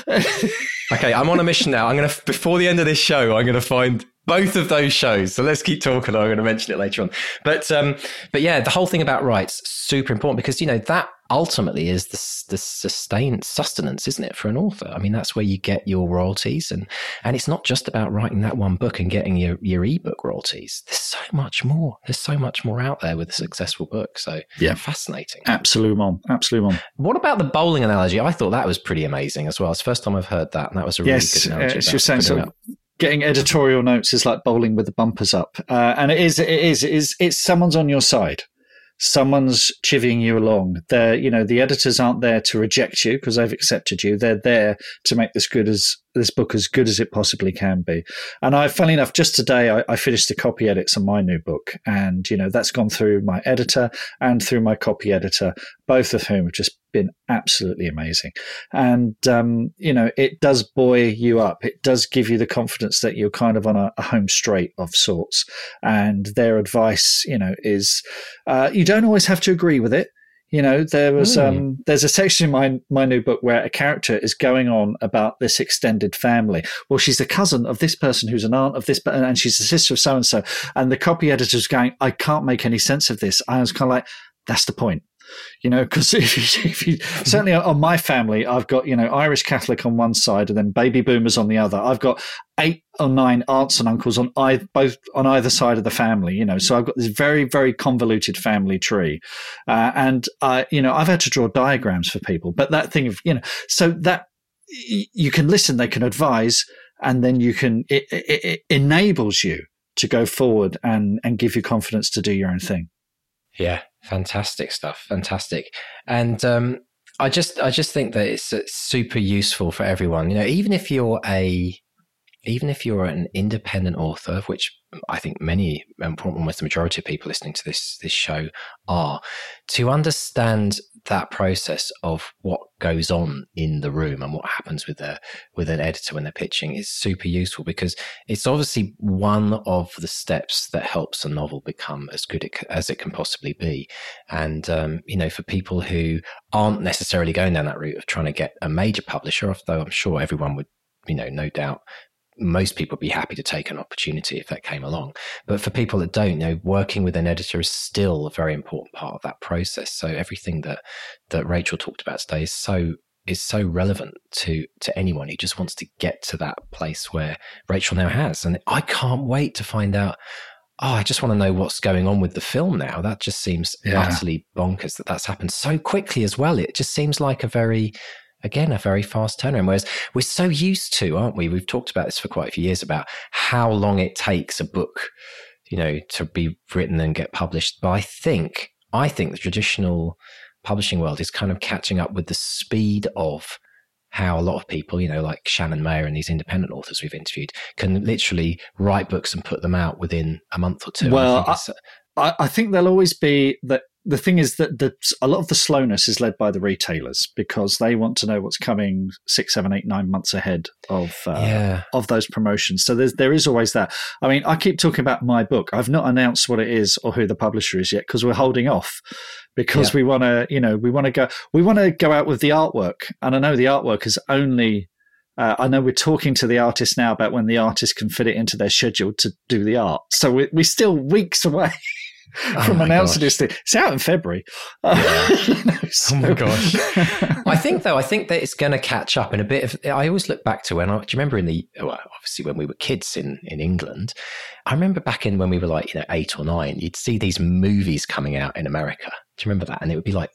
okay, I'm on a mission now. I'm gonna before the end of this show, I'm gonna find both of those shows. So let's keep talking. I'm going to mention it later on. But um, but yeah, the whole thing about rights super important because you know that ultimately is the the sustained sustenance, isn't it, for an author? I mean, that's where you get your royalties, and and it's not just about writing that one book and getting your your ebook royalties. There's so much more. There's so much more out there with a successful book. So yeah, fascinating. Absolutely, Mom. absolutely. Mom. What about the bowling analogy? I thought that was pretty amazing as well. It's the first time I've heard that, and that was a really yes, good analogy. Yes, uh, you're saying so getting editorial notes is like bowling with the bumpers up, uh, and it is, it is, it is, it's someone's on your side. Someone's chivying you along. They're, you know, the editors aren't there to reject you because they've accepted you. They're there to make this good as this book as good as it possibly can be. And I, funny enough, just today I, I, finished the copy edits on my new book, and you know that's gone through my editor and through my copy editor, both of whom have just been absolutely amazing. And um, you know, it does buoy you up. It does give you the confidence that you're kind of on a, a home straight of sorts. And their advice, you know, is uh, you don't always have to agree with it you know, there was mm. um, there's a section in my my new book where a character is going on about this extended family. Well, she's the cousin of this person who's an aunt of this, and she's the sister of so and so. And the copy editor's going, I can't make any sense of this. I was kind of like, that's the point you know, because certainly on my family, I've got you know Irish Catholic on one side and then baby boomers on the other. I've got eight or nine aunts and uncles on either, both on either side of the family. You know, so I've got this very very convoluted family tree, uh, and uh, you know I've had to draw diagrams for people. But that thing of you know, so that you can listen, they can advise, and then you can it, it, it enables you to go forward and and give you confidence to do your own thing. Yeah, fantastic stuff. Fantastic. And um, I just I just think that it's, super useful for everyone. You know, even if you're a even if you're an independent author, which I think many, um, almost the majority of people listening to this this show are, to understand that process of what goes on in the room and what happens with a with an editor when they're pitching is super useful because it's obviously one of the steps that helps a novel become as good as it can possibly be. And um, you know, for people who aren't necessarily going down that route of trying to get a major publisher, although I'm sure everyone would, you know, no doubt most people would be happy to take an opportunity if that came along. But for people that don't, you know, working with an editor is still a very important part of that process. So everything that that Rachel talked about today is so is so relevant to to anyone who just wants to get to that place where Rachel now has. And I can't wait to find out. Oh, I just want to know what's going on with the film now. That just seems yeah. utterly bonkers that that's happened so quickly as well. It just seems like a very again a very fast turnaround. Whereas we're so used to, aren't we? We've talked about this for quite a few years about how long it takes a book, you know, to be written and get published. But I think I think the traditional publishing world is kind of catching up with the speed of how a lot of people, you know, like Shannon Mayer and these independent authors we've interviewed, can literally write books and put them out within a month or two. Well, I think, I, I think there'll always be that the thing is that the, a lot of the slowness is led by the retailers because they want to know what's coming six, seven, eight, nine months ahead of uh, yeah. of those promotions. So there's there is always that. I mean, I keep talking about my book. I've not announced what it is or who the publisher is yet because we're holding off because yeah. we want to, you know, we want to go we want to go out with the artwork, and I know the artwork is only. Uh, I know we're talking to the artist now about when the artist can fit it into their schedule to do the art. So we, we're still weeks away oh from announcing this thing. It's out in February. Yeah. you know, so. Oh my gosh! I think though, I think that it's going to catch up in a bit of. I always look back to when I. Do you remember in the well, obviously when we were kids in in England? I remember back in when we were like you know eight or nine, you'd see these movies coming out in America. Do you remember that? And it would be like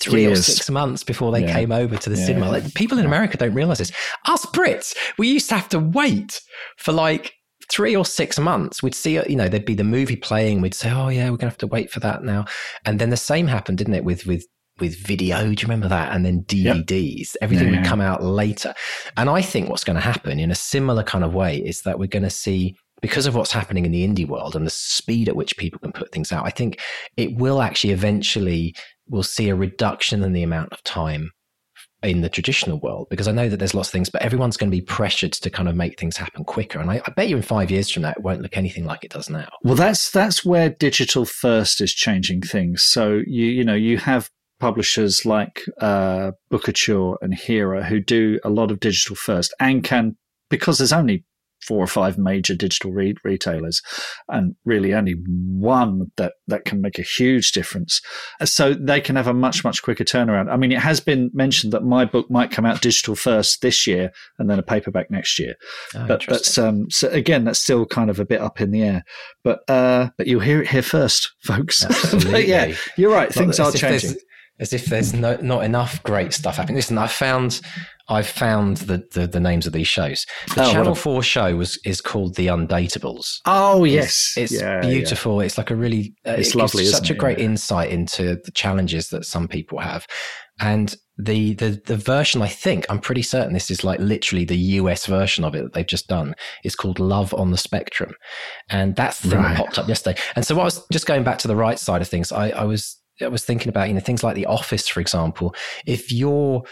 three Years. or six months before they yeah. came over to the yeah. cinema. Like, people in America don't realize this. Us Brits, we used to have to wait for like three or six months, we'd see, you know, there'd be the movie playing. We'd say, oh, yeah, we're going to have to wait for that now. And then the same happened, didn't it, with, with, with video. Do you remember that? And then DVDs, yep. everything yeah. would come out later. And I think what's going to happen in a similar kind of way is that we're going to see because of what's happening in the indie world and the speed at which people can put things out, I think it will actually eventually we'll see a reduction in the amount of time in the traditional world because I know that there's lots of things, but everyone's going to be pressured to kind of make things happen quicker. And I, I, bet you in five years from now, it won't look anything like it does now. Well, that's that's where digital first is changing things. So you you know you have publishers like uh, Bookouture and Hera who do a lot of digital first and can because there's only four or five major digital re- retailers, and really only one that that can make a huge difference. So they can have a much much quicker turnaround. I mean, it has been mentioned that my book might come out digital first this year, and then a paperback next year. Oh, but that's um, so again, that's still kind of a bit up in the air. But uh, but you'll hear it here first, folks. but yeah, you're right. Things are changing as if there's no, not enough great stuff happening. Listen, I found I've found the, the, the names of these shows. The oh, Channel Four show was is called The Undateables. Oh yes, it's, it's yeah, beautiful. Yeah. It's like a really uh, it's it lovely. Such a great yeah. insight into the challenges that some people have, and the, the the version I think I'm pretty certain this is like literally the US version of it that they've just done is called Love on the Spectrum, and that's the thing right. that popped up yesterday. And so I was just going back to the right side of things. I, I was I was thinking about, you know, things like The Office, for example. If your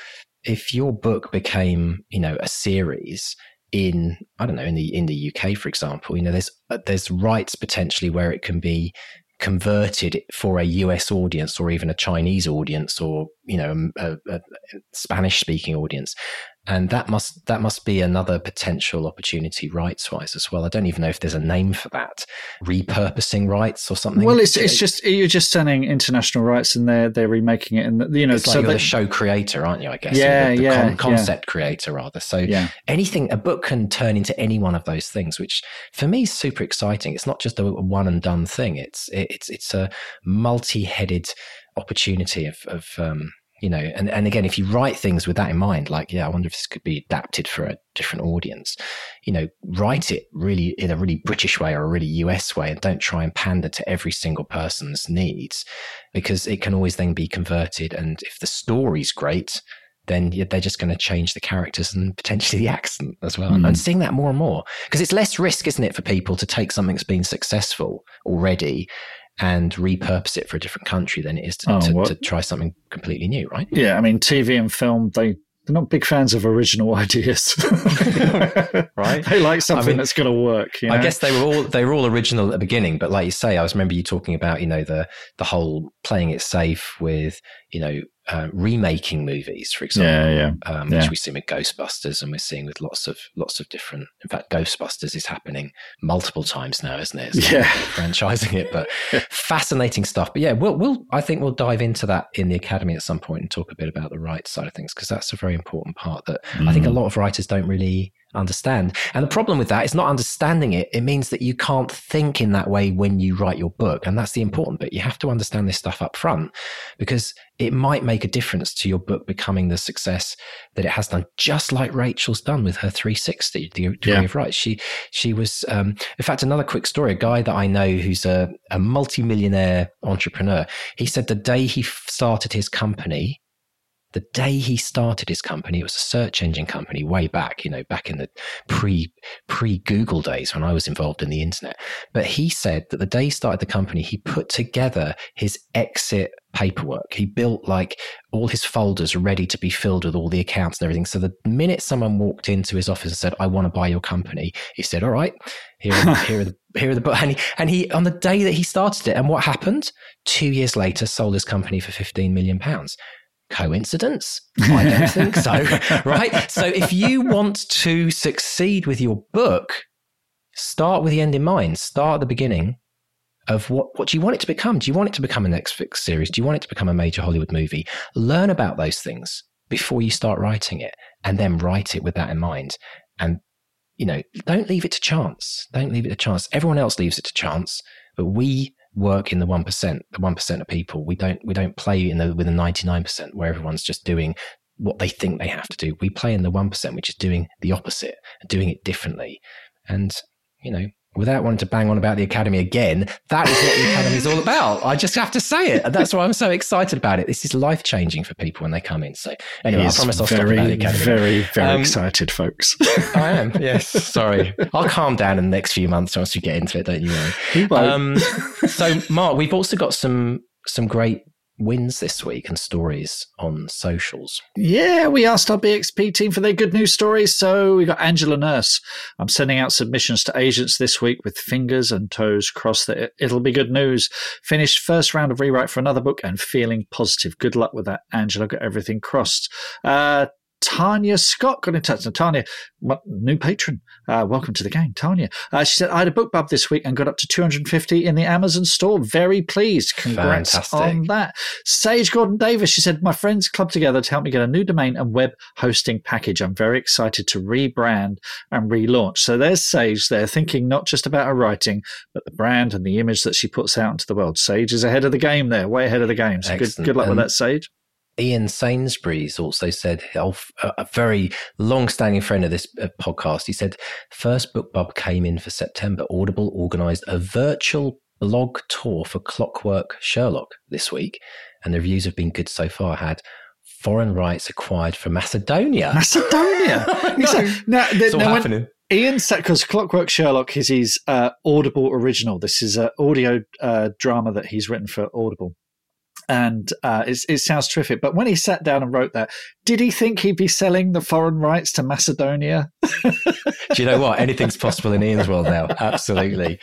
if your book became, you know, a series in I don't know in the in the UK, for example, you know, there's uh, there's rights potentially where it can be converted for a US audience or even a Chinese audience or you know a, a Spanish speaking audience and that must that must be another potential opportunity rights wise as well. I don't even know if there's a name for that, repurposing rights or something. Well, it's it's just you're just selling international rights and they're they're remaking it, and you know, it's like so you're the show creator, aren't you? I guess, yeah, the, the yeah, con- concept yeah. creator rather. So yeah. anything a book can turn into any one of those things, which for me is super exciting. It's not just a one and done thing. It's it, it's it's a multi headed opportunity of of um, you know and, and again if you write things with that in mind like yeah i wonder if this could be adapted for a different audience you know write it really in a really british way or a really us way and don't try and pander to every single person's needs because it can always then be converted and if the story's great then they're just going to change the characters and potentially the accent as well. Mm. And seeing that more and more because it's less risk, isn't it, for people to take something that's been successful already and repurpose it for a different country than it is to, oh, to, to, try something completely new, right? Yeah, I mean, TV and film, they they're not big fans of original ideas, right? they like something I mean, that's going to work. You know? I guess they were all they were all original at the beginning, but like you say, I was remember you talking about you know the the whole playing it safe with you know uh, remaking movies, for example. Yeah, yeah, um, yeah. which we see with Ghostbusters, and we're seeing with lots of lots of different. In fact, Ghostbusters is happening multiple times now, isn't it? It's Yeah. franchising it, but fascinating stuff. But yeah, we'll we'll I think we'll dive into that in the academy at some point and talk a bit about the right side of things because that's a very important part that I think a Mm. lot of writers don't really understand. And the problem with that is not understanding it. It means that you can't think in that way when you write your book. And that's the important bit. You have to understand this stuff up front because it might make a difference to your book becoming the success that it has done, just like Rachel's done with her 360 degree Yeah. of right. She, she was, um, in fact, another quick story, a guy that I know who's a, a multimillionaire entrepreneur. He said the day he started his company, the day he started his company, it was a search engine company way back, you know, back in the pre pre Google days when I was involved in the internet. But he said that the day he started the company, he put together his exit paperwork. He built like all his folders ready to be filled with all the accounts and everything. So the minute someone walked into his office and said, "I want to buy your company," he said, "All right, here are, here are the here are the and he, and he on the day that he started it, and what happened? Two years later, sold his company for fifteen million pounds. Coincidence? I don't think so. Right? So if you want to succeed with your book, start with the end in mind. Start at the beginning of what, what do you want it to become? Do you want it to become a Netflix series? Do you want it to become a major Hollywood movie? Learn about those things before you start writing it and then write it with that in mind. And, you know, don't leave it to chance. Don't leave it to chance. Everyone else leaves it to chance, but we work in the 1%, the 1% of people. We don't, we don't play in the, with the 99% where everyone's just doing what they think they have to do. We play in the 1%, which is doing the opposite, doing it differently. And, you know, without wanting to bang on about the academy again, that is what the academy is all about. I just have to say it. And that's why I'm so excited about it. This is life changing for people when they come in. So anyway, I promise I'll very, stop about the academy. very, very Um, excited, folks. I am. Yes. Sorry. I'll calm down in the next few months once we get into it. Don't you worry. Um, so, Mark, we've also got some some great wins this week and stories on socials. Yeah, we asked our BXP team for their good news stories. So we got Angela Nurse. I'm sending out submissions to agents this week with fingers and toes crossed that it- it'll be good news. Finished first round of rewrite for another book and feeling positive. Good luck with that, Angela. Got everything crossed. Uh, Tanya Scott got in touch. Now, Tanya, new patron. Uh, welcome to the gang, Tanya. Uh, she said, I had a BookBub this week and got up to 250 in the Amazon store. Very pleased. Congrats Fantastic. on that. Sage Gordon Davis, she said, My friends clubbed together to help me get a new domain and web hosting package. I'm very excited to rebrand and relaunch. So there's Sage there, thinking not just about her writing, but the brand and the image that she puts out into the world. Sage is ahead of the game there, way ahead of the game. So good, good luck with that, Sage. Ian Sainsbury's also said, oh, a very long standing friend of this uh, podcast, he said, first BookBub came in for September. Audible organized a virtual blog tour for Clockwork Sherlock this week, and the reviews have been good so far. I Had foreign rights acquired from Macedonia. Macedonia. No. Now, the- It's all now when- Ian said, because Clockwork Sherlock is his uh, Audible original. This is an audio uh, drama that he's written for Audible. And uh, it sounds terrific. But when he sat down and wrote that, did he think he'd be selling the foreign rights to Macedonia? Do you know what? Anything's possible in Ian's world now. Absolutely.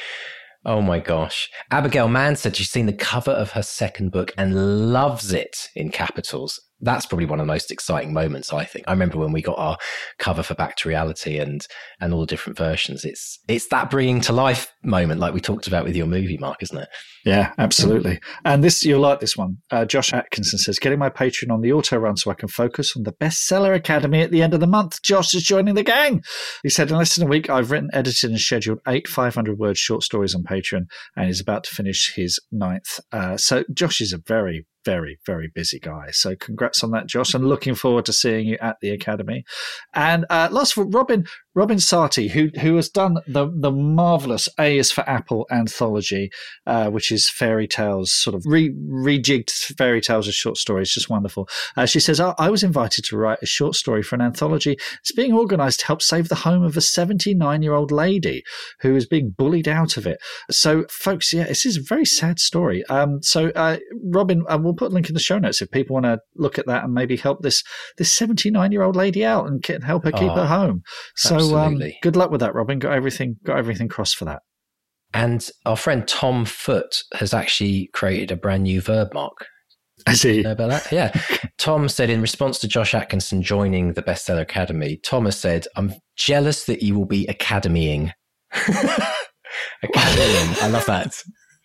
Oh my gosh. Abigail Mann said she's seen the cover of her second book and loves it in capitals. That's probably one of the most exciting moments, I think. I remember when we got our cover for Back to Reality and and all the different versions. It's it's that bringing to life moment like we talked about with your movie, Mark, isn't it? Yeah, absolutely. And this, you'll like this one. Uh, Josh Atkinson says, getting my Patreon on the auto run so I can focus on the Bestseller Academy at the end of the month. Josh is joining the gang. He said, in less than a week, I've written, edited, and scheduled eight 500 word short stories on Patreon and is about to finish his ninth. Uh, so Josh is a very, very, very busy guy. So congrats on that, Josh, and looking forward to seeing you at the Academy. And uh, last of all, Robin, Robin Sarti, who who has done the the marvelous A is for Apple anthology, uh, which is fairy tales, sort of re, rejigged fairy tales as short stories, just wonderful. Uh, she says, I, I was invited to write a short story for an anthology. It's being organised to help save the home of a 79 year old lady who is being bullied out of it. So, folks, yeah, this is a very sad story. Um, so, uh, Robin, uh, we'll put a link in the show notes if people want to look at that and maybe help this this 79 year old lady out and help her keep Oh, her home. So, um, absolutely. good luck with that, Robin. Got everything, got everything crossed for that. And our friend Tom Foot has actually created a brand new verb mark. I see. Know about that? Yeah. Tom said in response to Josh Atkinson joining the Bestseller Academy, Thomas said, I'm jealous that you will be academying. academying. I love that.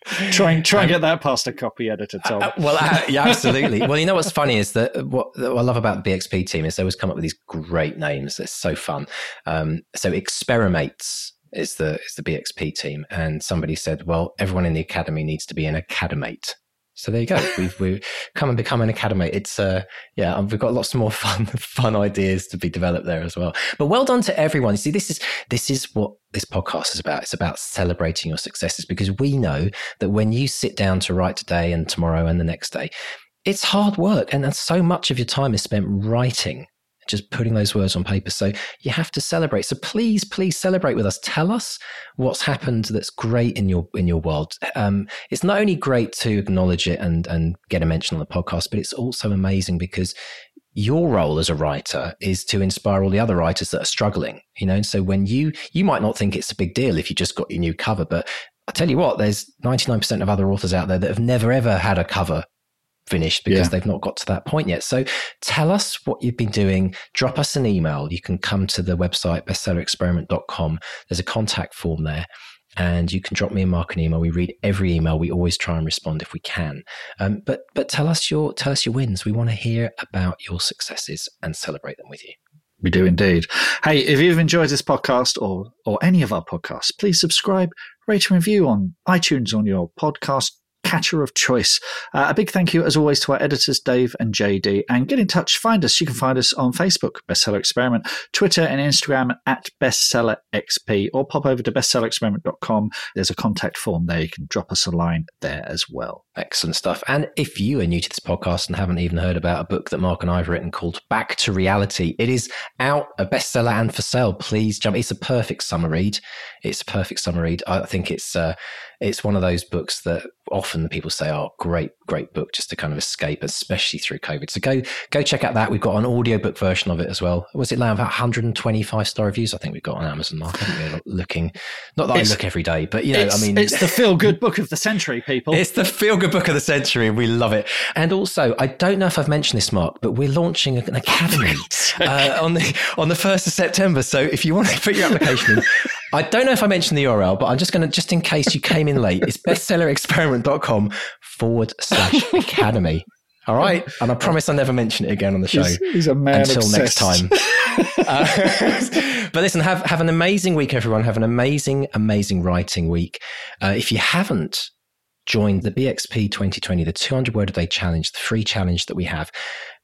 Try and try and get that past a copy editor, Tom. Uh, well, uh, yeah, absolutely. well, you know what's funny is that what, what, I love about the BXP team is they always come up with these great names. It's so fun. Um, so experiments is the is the BXP team, and somebody said, well, everyone in the academy needs to be an academate. So there you go. We've we come and become an academy. It's uh yeah, we've got lots more fun fun ideas to be developed there as well. But well done to everyone. You see, this is this is what this podcast is about. It's about celebrating your successes because we know that when you sit down to write today and tomorrow and the next day, it's hard work and, and so much of your time is spent writing just putting those words on paper. So you have to celebrate. So please, please celebrate with us. Tell us what's happened that's great in your in your world. Um, it's not only great to acknowledge it and and get a mention on the podcast, but it's also amazing because your role as a writer is to inspire all the other writers that are struggling. You know, and so when you you might not think it's a big deal if you just got your new cover, but I tell you what, there's 99% of other authors out there that have never ever had a cover finished because yeah. they've not got to that point yet. So tell us what you've been doing. Drop us an email. You can come to the website bestsellerexperiment.com. There's a contact form there. And you can drop me and Mark an email. We read every email. We always try and respond if we can. Um, but but tell us your tell us your wins. We want to hear about your successes and celebrate them with you. We do indeed. Hey, if you've enjoyed this podcast or or any of our podcasts, please subscribe, rate and review on iTunes on your podcast catcher of choice. Uh, a big thank you, as always, to our editors, Dave and JD. And get in touch, find us. You can find us on Facebook, Bestseller Experiment, Twitter and Instagram at BestsellerXP, or pop over to bestsellerexperiment.com. There's a contact form there. You can drop us a line there as well. Excellent stuff. And if you are new to this podcast and haven't even heard about a book that Mark and I have written called Back to Reality, it is out, a bestseller and for sale. Please jump. It's a perfect summer read. It's a perfect summer read. I think it's uh, it's one of those books that often the people say, "Oh, great, great book," just to kind of escape, especially through COVID. So go go check out that. We've got an audiobook version of it as well. Was it now about 125 star reviews? I think we've got on Amazon. Mark? Looking, not that it's, I look every day, but you know, I mean, it's the feel good book of the century, people. It's the feel good book of the century, and we love it. And also, I don't know if I've mentioned this, Mark, but we're launching an academy uh, on the on the first of September. So if you want to put your application in. I don't know if I mentioned the URL, but I'm just going to, just in case you came in late, it's bestsellerexperiment.com forward slash academy. All right. And I promise I'll never mention it again on the show. He's, he's a man until obsessed. next time. uh, but listen, have, have an amazing week, everyone. Have an amazing, amazing writing week. Uh, if you haven't joined the BXP 2020, the 200 word a day challenge, the free challenge that we have,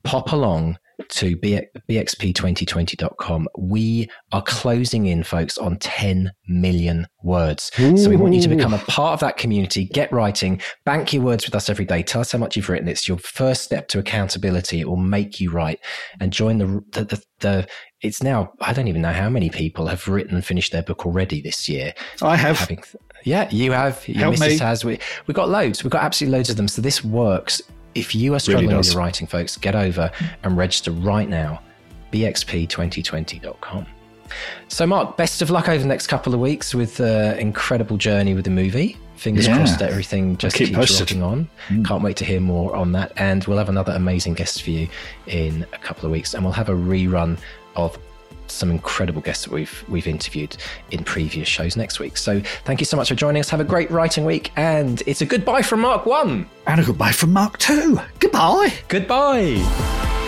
pop along to bxp2020.com. We are closing in, folks, on 10 million words. Ooh. So we want you to become a part of that community, get writing, bank your words with us every day. Tell us how much you've written. It's your first step to accountability. It will make you write and join the, the, the, the it's now, I don't even know how many people have written and finished their book already this year. I have. Having, yeah, you have. Your Help missus me. has. We, we've got loads. We've got absolutely loads of them. So this works if you are struggling really with your writing, folks, get over and register right now. bxp2020.com. So, Mark, best of luck over the next couple of weeks with the uh, incredible journey with the movie. Fingers yeah. crossed that everything just keep keeps rocking on. Mm. Can't wait to hear more on that. And we'll have another amazing guest for you in a couple of weeks. And we'll have a rerun of some incredible guests that we've we've interviewed in previous shows next week. So thank you so much for joining us. Have a great writing week, and it's a goodbye from Mark One and a goodbye from Mark Two. Goodbye. Goodbye.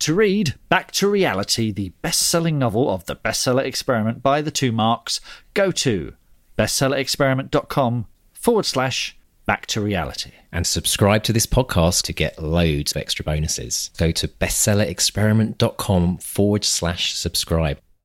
To read Back to Reality, the best selling novel of the bestseller experiment by the two marks, go to bestsellerexperiment.com forward slash back to reality. And subscribe to this podcast to get loads of extra bonuses. Go to bestsellerexperiment.com forward slash subscribe.